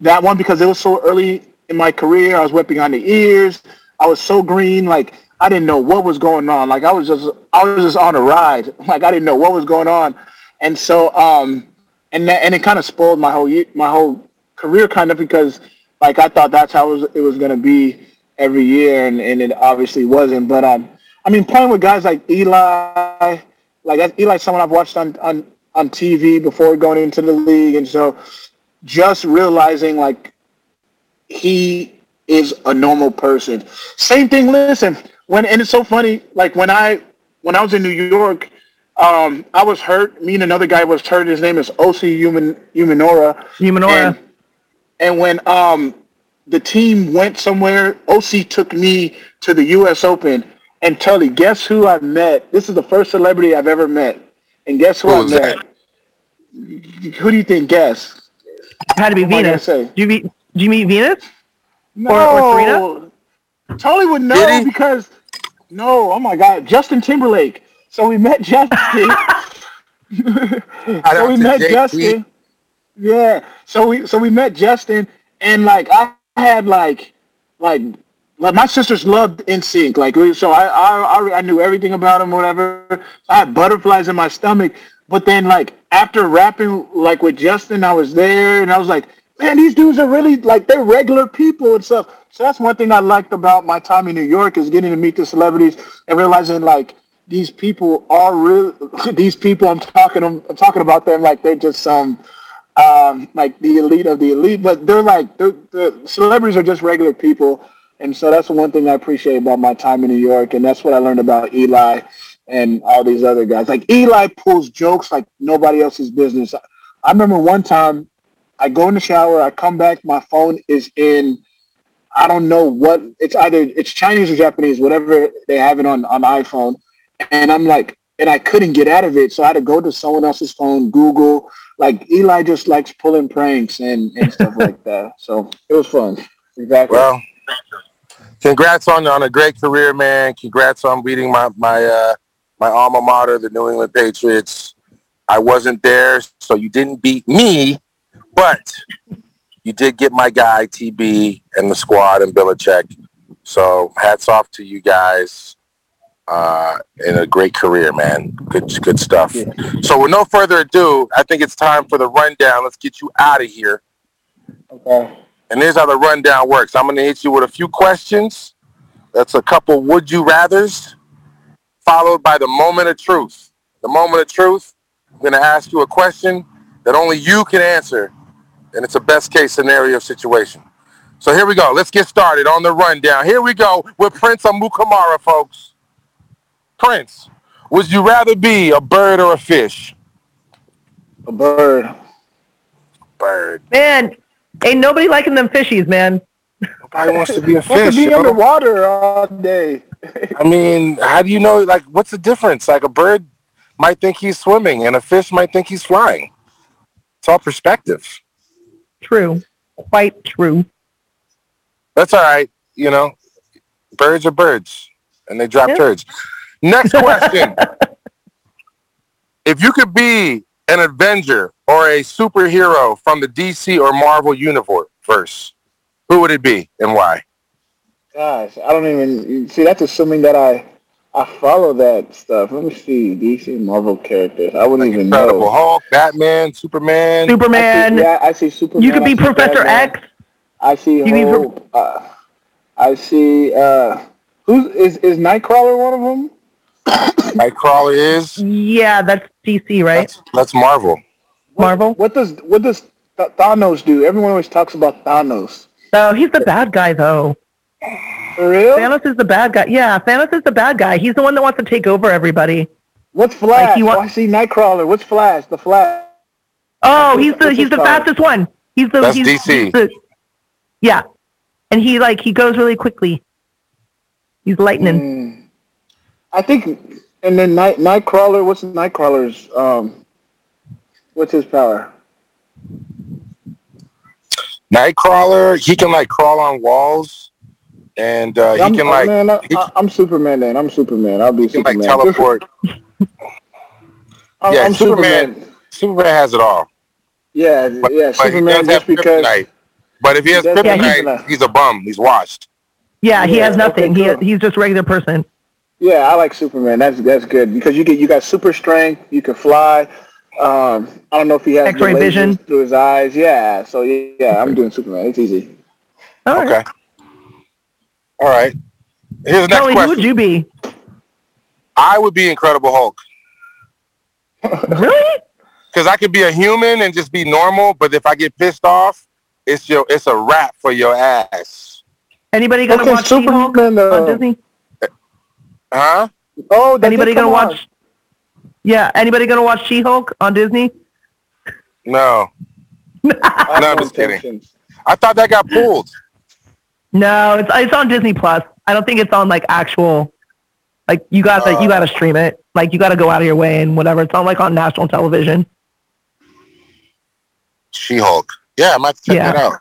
Speaker 5: that one because it was so early in my career. I was wet on the ears. I was so green, like I didn't know what was going on. Like I was just I was just on a ride. Like I didn't know what was going on. And so um and that, and it kind of spoiled my whole my whole career kind of because like I thought that's how it was, it was going to be every year and, and it obviously wasn't. But um I mean playing with guys like Eli like Eli's someone I've watched on on on TV before going into the league and so just realizing like he is a normal person. Same thing. Listen, when and it's so funny. Like when I when I was in New York, um, I was hurt. Me and another guy was hurt. His name is Osi Human Umenyiora.
Speaker 3: Umenyiora.
Speaker 5: And, and when um the team went somewhere, Osi took me to the U.S. Open. And Tully, guess who I met? This is the first celebrity I've ever met. And guess who,
Speaker 2: Who
Speaker 5: I
Speaker 2: was
Speaker 5: met? Who do you think? Guess.
Speaker 3: Had to be
Speaker 5: am
Speaker 3: Venus.
Speaker 5: say?
Speaker 3: Did you meet? Did you meet Venus?
Speaker 5: No.
Speaker 3: Or- or Serena?
Speaker 5: Totally would know because no, oh my god, Justin Timberlake. So we met Justin. So we met. Justin. Yeah. So we so we met Justin and like I had like like like my sisters loved NSYNC. Like so I I I- I knew everything about him, whatever. I had butterflies in my stomach. But then like after rapping like with Justin, I was there and I was like, man, these dudes are really like they're regular people and stuff. So that's one thing I liked about my time in New York is getting to meet the celebrities and realizing like these people are real. These people I'm talking I'm talking about them like they're just some um, like the elite of the elite, but they're like the celebrities are just regular people, and so that's one thing I appreciate about my time in New York, and that's what I learned about Eli and all these other guys. Like Eli pulls jokes like nobody else's business. I remember one time I go in the shower, I come back, my phone is in I don't know what it's either it's Chinese or Japanese, whatever they have it on on iPhone, and I'm like, and I couldn't get out of it, so I had to go to someone else's phone, Google. Like Eli just likes pulling pranks and and stuff like that. So it was fun. Exactly.
Speaker 2: Well, congrats on on a great career, man. Congrats on beating my my uh, my alma mater, the New England Patriots. I wasn't there, so you didn't beat me, but you did get my guy TB and the squad and Belichick. So hats off to you guys. Uh, and a great career, man. Good, good stuff. So with no further ado, I think it's time for the rundown. Let's get you out of here.
Speaker 5: okay.
Speaker 2: And here's how the rundown works. I'm going to hit you with a few questions. That's a couple would you rathers, followed by the moment of truth. The moment of truth, I'm going to ask you a question that only you can answer. And it's a best case scenario situation. So here we go. Let's get started on the rundown. Here we go with Prince Amukamara, folks. Prince, would you rather be a bird or a fish?
Speaker 5: A bird.
Speaker 2: Bird.
Speaker 3: Man, ain't nobody liking them fishies, man.
Speaker 2: Nobody wants to be a fish.
Speaker 5: to be
Speaker 2: yo.
Speaker 5: underwater all day.
Speaker 2: I mean, how do you know? Like, what's the difference? Like, a bird might think he's swimming, and a fish might think he's flying. It's all perspective.
Speaker 3: True. Quite true.
Speaker 2: That's all right. You know, birds are birds, and they drop
Speaker 3: Yeah.
Speaker 2: turds. Next question: If you could be an Avenger or a superhero from the DC or Marvel universe, first, who would it be and why?
Speaker 5: Gosh, I don't even see. That's assuming that I I follow that stuff. Let me see. DC Marvel characters. I wouldn't even
Speaker 2: Incredible
Speaker 5: know.
Speaker 2: Hulk, Batman, Superman.
Speaker 5: I see,
Speaker 3: Superman.
Speaker 5: yeah, I see Superman.
Speaker 3: you could be Professor
Speaker 5: Batman.
Speaker 3: X.
Speaker 5: I see
Speaker 3: You mean
Speaker 5: Hope. Uh, I see. Uh, Who's is is Nightcrawler one of them?
Speaker 2: Nightcrawler is
Speaker 3: Yeah, that's DC, right?
Speaker 2: that's, that's Marvel.
Speaker 3: Marvel.
Speaker 5: What does what does Th- Thanos do? Everyone always talks about Thanos.
Speaker 3: Oh, he's the bad guy though.
Speaker 5: For real?
Speaker 3: Thanos is the bad guy. Yeah, Thanos is the bad guy. He's the one that wants to take over everybody.
Speaker 5: What's Flash?
Speaker 3: he wa-
Speaker 5: oh, I see Nightcrawler. What's Flash? The Flash.
Speaker 3: Oh, he's the
Speaker 5: What's
Speaker 3: he's the
Speaker 5: power?
Speaker 3: fastest one. He's the
Speaker 2: That's
Speaker 3: he's,
Speaker 2: DC.
Speaker 3: he's the- yeah, and he like he goes really quickly. He's lightning.
Speaker 5: Mm. I think, and then Night Nightcrawler. What's Nightcrawler's? Um, what's his power?
Speaker 2: Nightcrawler, he can like crawl on walls, and uh,
Speaker 5: I'm,
Speaker 2: he can
Speaker 5: oh,
Speaker 2: like
Speaker 5: man, I,
Speaker 2: he
Speaker 5: I, am Superman. Then I'm Superman. I'll be
Speaker 2: he can like
Speaker 5: Superman.
Speaker 2: teleport.
Speaker 5: I'm,
Speaker 2: Yeah,
Speaker 5: I'm
Speaker 2: Superman-
Speaker 5: Superman.
Speaker 2: Superman has it all.
Speaker 5: Yeah,
Speaker 2: But,
Speaker 5: yeah,
Speaker 2: but
Speaker 5: Superman. Just because.
Speaker 2: kryptonite. But if he has
Speaker 5: He does
Speaker 2: kryptonite,
Speaker 5: kryptonite.
Speaker 2: he's a bum. He's washed.
Speaker 3: Yeah, he
Speaker 5: Yeah,
Speaker 3: has nothing.
Speaker 5: okay,
Speaker 3: He he's just a regular person.
Speaker 5: Yeah, I like Superman. That's that's good because you get you got super strength. You can fly. Um, I don't know if he has the
Speaker 3: X-ray vision.
Speaker 5: through his eyes. Yeah, so yeah, I'm doing Superman. It's easy.
Speaker 3: All right.
Speaker 2: Okay. All right. Here's the next
Speaker 3: Kelly, who would you be?
Speaker 2: I would be Incredible Hulk
Speaker 3: Really?
Speaker 2: because I could be a human and just be normal. But if I get pissed off, it's your it's a wrap for your ass.
Speaker 3: Anybody gonna
Speaker 5: Okay,
Speaker 3: watch
Speaker 5: Superman, uh,
Speaker 3: on Disney?
Speaker 2: Huh?
Speaker 5: Oh, that
Speaker 3: Anybody gonna
Speaker 5: on.
Speaker 3: watch? Yeah, anybody gonna watch She-Hulk on Disney?
Speaker 2: No.
Speaker 5: I
Speaker 2: No, I'm just kidding. I thought that got pulled.
Speaker 3: No, it's it's on Disney Plus. I don't think it's on like actual. Like you got to you
Speaker 2: Uh.
Speaker 3: got to stream it. Like you got to go out of your way and whatever. It's not like on national television.
Speaker 2: She Hulk. Yeah, I might check
Speaker 3: Yeah.
Speaker 2: that out.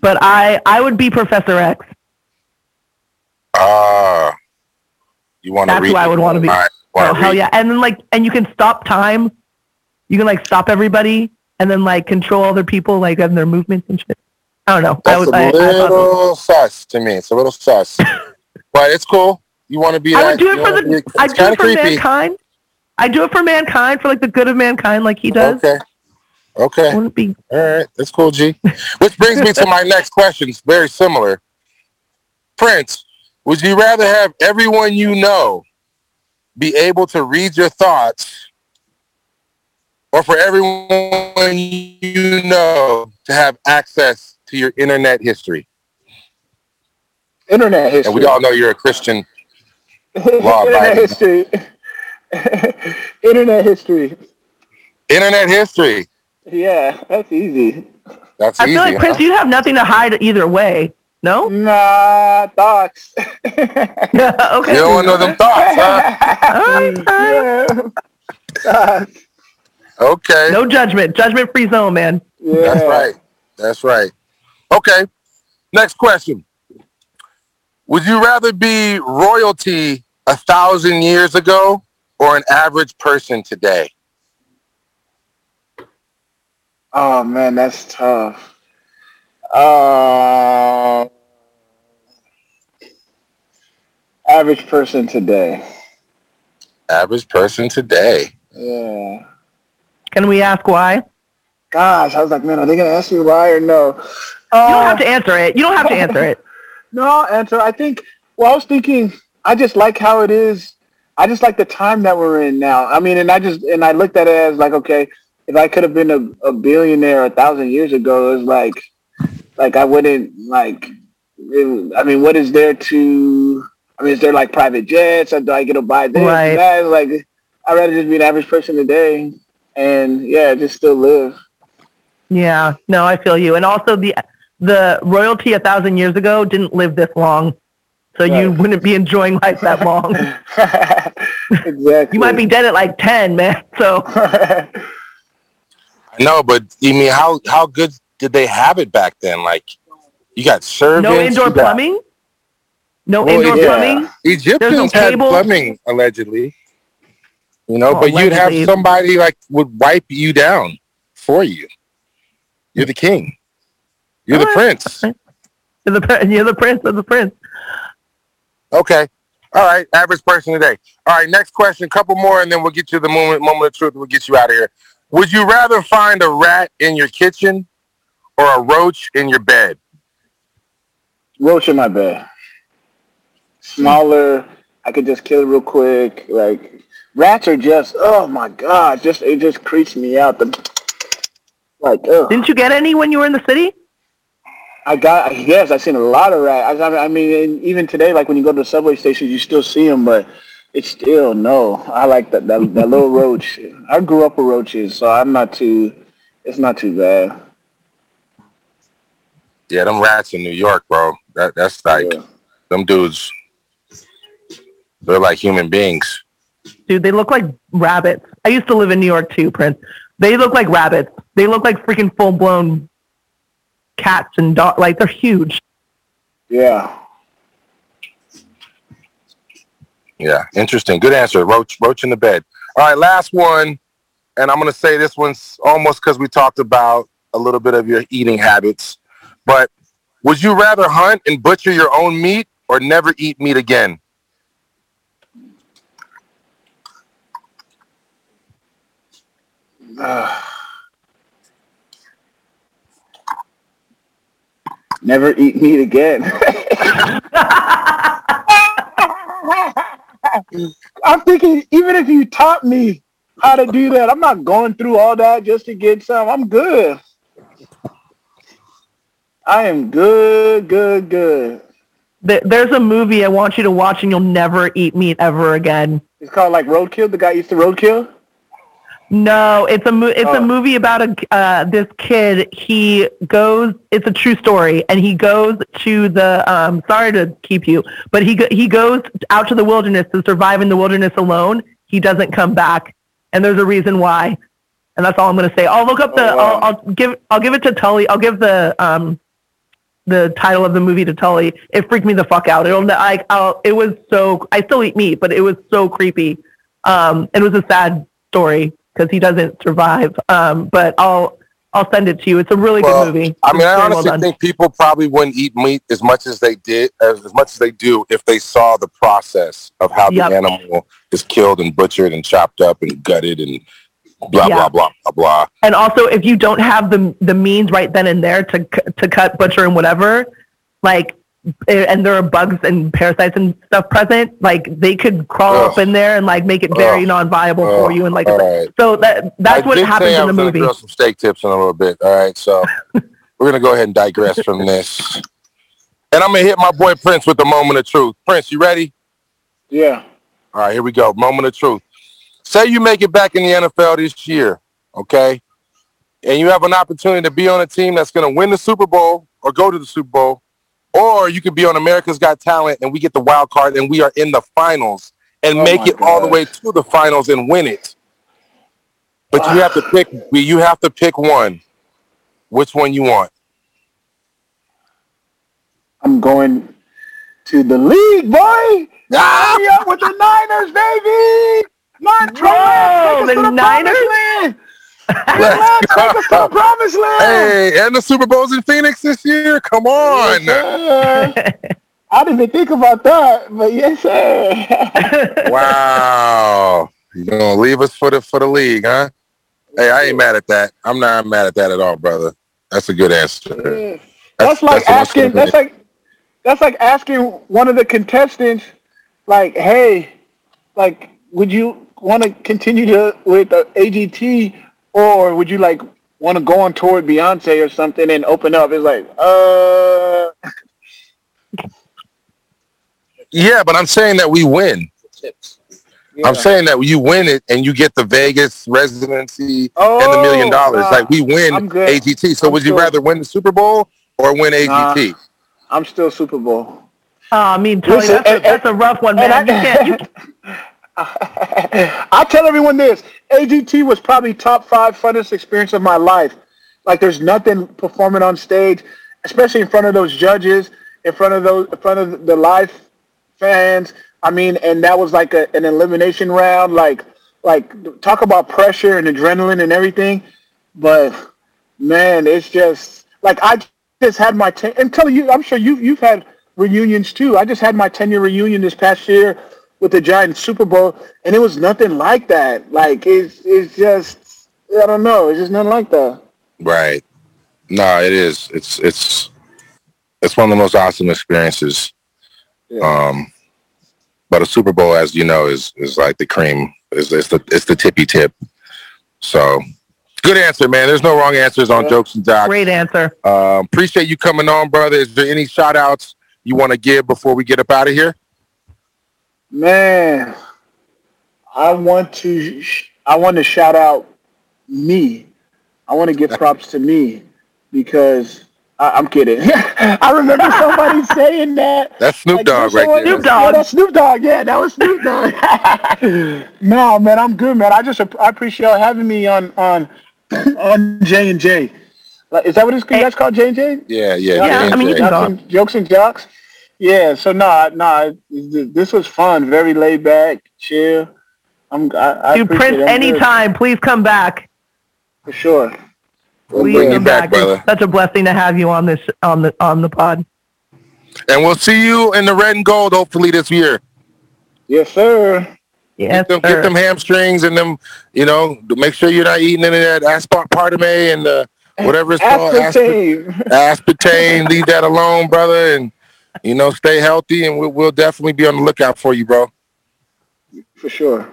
Speaker 3: But I I would be Professor X.
Speaker 2: Ah. You want to
Speaker 3: That's who I would wanna be.
Speaker 2: All right. wanna
Speaker 3: Oh hell yeah! And then like and you can stop time. You can like stop everybody and then like control other people like and their movements and shit. I don't know. I
Speaker 2: That's
Speaker 3: would.
Speaker 2: a
Speaker 3: I, I,
Speaker 2: little sus to me. It's a little sus, but it's cool. You want to be?
Speaker 3: I
Speaker 2: that,
Speaker 3: would do it for the.
Speaker 2: be-
Speaker 3: I do it for
Speaker 2: creepy.
Speaker 3: mankind. I do it for mankind for like the good of mankind, like he does.
Speaker 2: Okay. Okay.
Speaker 3: Wouldn't be
Speaker 2: All right. That's cool, G. Which brings me to my next question. It's very similar. Prince, would you rather have everyone you know be able to read your thoughts, or for everyone you know to have access to your internet history?
Speaker 5: Internet history.
Speaker 2: And we all know you're a Christian. Law
Speaker 5: Internet history. Internet history.
Speaker 2: Internet history.
Speaker 5: Yeah, that's easy.
Speaker 2: That's
Speaker 3: I
Speaker 2: easy.
Speaker 3: feel like
Speaker 2: huh?
Speaker 3: Prince, you'd have nothing to hide either way. No?
Speaker 5: Nah, thoughts.
Speaker 3: okay.
Speaker 2: You don't want to know them thoughts, huh?
Speaker 3: All right, all right.
Speaker 5: yeah. Thoughts.
Speaker 2: Okay.
Speaker 3: No judgment. Judgment free zone, man.
Speaker 5: Yeah.
Speaker 2: That's right. That's right. Okay. Next question. Would you rather be royalty a thousand years ago or an average person today?
Speaker 5: Oh man, that's tough. Uh, average person today.
Speaker 2: Average person today.
Speaker 5: Yeah.
Speaker 3: Can we ask why?
Speaker 5: Gosh, I was like, man, are they gonna ask me why or no?
Speaker 3: Uh, you don't
Speaker 5: Uh,
Speaker 3: have to answer it. You don't have to answer it.
Speaker 5: No, I'll answer. I think. Well, I was thinking. I just like how it is. I just like the time that we're in now. I mean, and I just and I looked at it as like, okay, if I could have been a, a billionaire a thousand years ago, it was like, like I wouldn't like. it- I mean, what is there to? I mean, is there like private jets? Or do I get to buy this
Speaker 3: Right.
Speaker 5: that? Like, I'd rather just be an average person today, and yeah, just still live.
Speaker 3: Yeah. No, I feel you. And also the the royalty a thousand years ago didn't live this long. So you wouldn't be enjoying life that long.
Speaker 5: exactly.
Speaker 3: you might be dead at like ten, man. So
Speaker 2: I know, but you mean how how good did they have it back then? Like you got servants.
Speaker 3: no indoor
Speaker 2: got-
Speaker 3: plumbing? No
Speaker 2: Well,
Speaker 3: indoor
Speaker 2: yeah.
Speaker 3: plumbing?
Speaker 2: Egyptians
Speaker 3: no
Speaker 2: had
Speaker 3: cable?
Speaker 2: plumbing allegedly. You know,
Speaker 3: Oh,
Speaker 2: but you'd have somebody like would wipe you down for you. You're the king. You're the
Speaker 3: Alright.
Speaker 2: prince.
Speaker 3: You're the, you're the prince of the prince.
Speaker 2: Okay. All right. Average person today. All right. Next question. Couple more, and then we'll get you the moment moment of truth. We'll get you out of here. Would you rather find a rat in your kitchen or a roach in your bed?
Speaker 5: Roach in my bed. smaller. I could just kill it real quick. Like rats are just oh my god, just it just creeps me out. The like ugh.
Speaker 3: Didn't you get any when you were in the city?
Speaker 5: I got yes, I've seen a lot of rats. I, I mean, and even today, like when you go to the subway station, you still see them, but it's still no. I like that that, that little roach. I grew up with roaches, so I'm not too. It's not too bad.
Speaker 2: Yeah, them rats in New York, bro. That that's like
Speaker 5: Yeah.
Speaker 2: them dudes. They're like human beings.
Speaker 3: Dude, they look like rabbits. I used to live in New York too, Prince. They look like rabbits. They look like freaking full blown cats and dogs. Like they're huge.
Speaker 5: Yeah.
Speaker 2: Yeah, interesting. Good answer. Roach, roach in the bed. All right, last one, and I'm gonna say this one's almost because we talked about a little bit of your eating habits. But would you rather hunt and butcher your own meat or never eat meat again?
Speaker 5: Never eat meat again. I'm thinking, even if you taught me how to do that, I'm not going through all that just to get some. I'm good. I am good, good, good.
Speaker 3: There's a movie I want you to watch, and you'll never eat meat ever again.
Speaker 5: It's called like Roadkill. The guy used to Roadkill.
Speaker 3: No, it's a mo- it's
Speaker 5: Oh.
Speaker 3: a movie about a uh, this kid. He goes. It's a true story, and he goes to the. Um, sorry to keep you, but he go- he goes out to the wilderness to survive in the wilderness alone. He doesn't come back, and there's a reason why, and that's all I'm going to say. I'll look up the.
Speaker 5: Oh, wow.
Speaker 3: I'll, I'll give I'll give it to Tully. I'll give the um the title of the movie to Tully. It freaked me the fuck out. It'll like I'll, it was so. I still eat meat, but it was so creepy. Um, it was a sad story because he doesn't survive. Um, but I'll I'll send it to you. It's a really
Speaker 2: Well,
Speaker 3: good movie.
Speaker 2: I mean, I
Speaker 3: very well
Speaker 2: honestly think people probably wouldn't eat meat as much as they did, as, as much as they do, if they saw the process of how
Speaker 3: Yep.
Speaker 2: the animal is killed and butchered and chopped up and gutted and blah
Speaker 3: Yeah.
Speaker 2: blah blah blah blah.
Speaker 3: And also, if you don't have the the means right then and there to to cut, butcher, and whatever, like, eh, and there are bugs and parasites and stuff present, like they could crawl
Speaker 2: Ugh.
Speaker 3: up in there and like make it very
Speaker 2: Ugh.
Speaker 3: non-viable for you. And like,
Speaker 2: All right.
Speaker 3: so that that's
Speaker 2: I
Speaker 3: what happens
Speaker 2: say I
Speaker 3: in the
Speaker 2: was gonna
Speaker 3: movie.
Speaker 2: Drill some steak tips in a little bit. All right, so we're gonna go ahead and digress from this, and I'm gonna hit my boy Prince with the moment of truth. Prince, you ready?
Speaker 5: Yeah.
Speaker 2: All right, here we go. Moment of truth. Say you make it back in the NFL this year, okay? And you have an opportunity to be on a team that's going to win the Super Bowl or go to the Super Bowl, or you could be on America's Got Talent and we get the wild card and we are in the finals and
Speaker 5: Oh
Speaker 2: make it all the way to the finals and win it. But you have to pick. You have to pick one. Which one you want?
Speaker 5: I'm going to the league, boy.
Speaker 2: Ah!
Speaker 5: Hurry up with the Niners, baby.
Speaker 3: Whoa, the
Speaker 5: the
Speaker 3: Niners?
Speaker 5: land.
Speaker 2: Let's go.
Speaker 5: promised land.
Speaker 2: Hey, and the Super Bowl's in Phoenix this year. Come on.
Speaker 5: Yes. I didn't think about that, but yes, sir.
Speaker 2: Wow. You gonna leave us for the for the league, huh? Hey, I ain't mad at that. I'm not mad at that at all, brother. That's a good answer.
Speaker 5: that's like
Speaker 2: that's
Speaker 5: asking. That's like that's like asking one of the contestants, like, "Hey, like, would you want to continue to with uh, AGT, or would you like want to go on tour with Beyonce or something and open up?" It's like, uh,
Speaker 2: Yeah, but I'm saying that we win.
Speaker 5: yeah.
Speaker 2: I'm saying that you win it and you get the Vegas residency and the million dollars.
Speaker 5: nah,
Speaker 2: like we win AGT. So
Speaker 5: I'm
Speaker 2: would you rather win the Super Bowl or win AGT?
Speaker 5: I'm still Super Bowl.
Speaker 3: Oh, I mean, Tony,
Speaker 5: Listen,
Speaker 3: that's, a,
Speaker 5: and-
Speaker 3: that's a rough one, man.
Speaker 5: and
Speaker 3: You can't, you,
Speaker 5: I tell everyone this: AGT was probably top five funnest experience of my life. Like, there's nothing performing on stage, especially in front of those judges, in front of those, in front of the live fans. I mean, and that was like a, an elimination round. Like, like talk about pressure and adrenaline and everything. But man, it's just like I just had my ten. And tell you, I'm sure you you've had reunions too. I just had my 10 year reunion this past year with the Giants Super Bowl, and it was nothing like that. Like it's it's just I don't know. It's just nothing like that.
Speaker 2: Right. No, it is. It's it's it's one of the most awesome experiences.
Speaker 5: Yeah.
Speaker 2: Um but a Super Bowl, as you know, is is like the cream. Is it's the it's the tippy tip. So good answer, man. There's no wrong answers on jokes and jocks.
Speaker 3: Great answer.
Speaker 2: Um, appreciate you coming on, brother. Is there any shout outs you want to give before we get up out of here?
Speaker 5: Man, I want to sh- I want to shout out me. I want to give props to me because I, I'm kidding. I remember somebody saying that.
Speaker 2: That's Snoop
Speaker 5: Like,
Speaker 2: Dogg right there.
Speaker 3: Snoop Dogg.
Speaker 5: Yeah, that's Snoop Dogg. Yeah, that was Snoop Dogg. no, man, I'm good, man. I just app- I appreciate y'all having me on on on J and J. Like, is that what it's you guys called J and J?
Speaker 2: Yeah, yeah,
Speaker 3: Yeah, I mean, you
Speaker 2: J&J.
Speaker 3: can
Speaker 5: Jokes
Speaker 3: talk.
Speaker 5: and, jokes and jocks. Yeah, so nah, nah. This was fun. Very laid back, chill. I'm. I, I
Speaker 3: Dude,
Speaker 5: appreciate
Speaker 3: Prince,
Speaker 5: it. I'm good,
Speaker 3: anytime, please come back.
Speaker 5: for sure.
Speaker 2: We'll
Speaker 3: Please
Speaker 2: bring you back,
Speaker 3: back.
Speaker 2: brother.
Speaker 3: Such a blessing to have you on this on the on the pod.
Speaker 2: And we'll see you in the red and gold hopefully this year.
Speaker 5: Yes, sir.
Speaker 3: Yes,
Speaker 2: Get them,
Speaker 3: sir.
Speaker 2: get them hamstrings and them, you know, make sure you're not eating any of that aspartame and uh, whatever it's called. Aspartame.
Speaker 5: Aspartame.
Speaker 2: aspartame. Leave that alone, brother, and you know, stay healthy. And we'll, we'll definitely be on the lookout for you, bro,
Speaker 5: For sure.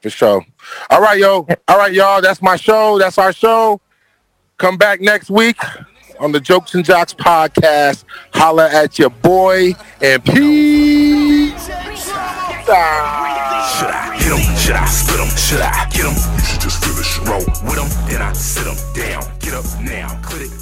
Speaker 2: for sure. All right, yo. All right, y'all. That's my show. That's our show. Come back next week on the Jokes and Jocks podcast. Holla at your boy and peace.
Speaker 6: Should I hit 'em? Should I split 'em? Should I get 'em? You should just finish roll with 'em. Then I sit 'em down. Get up now. Click. It so I'm-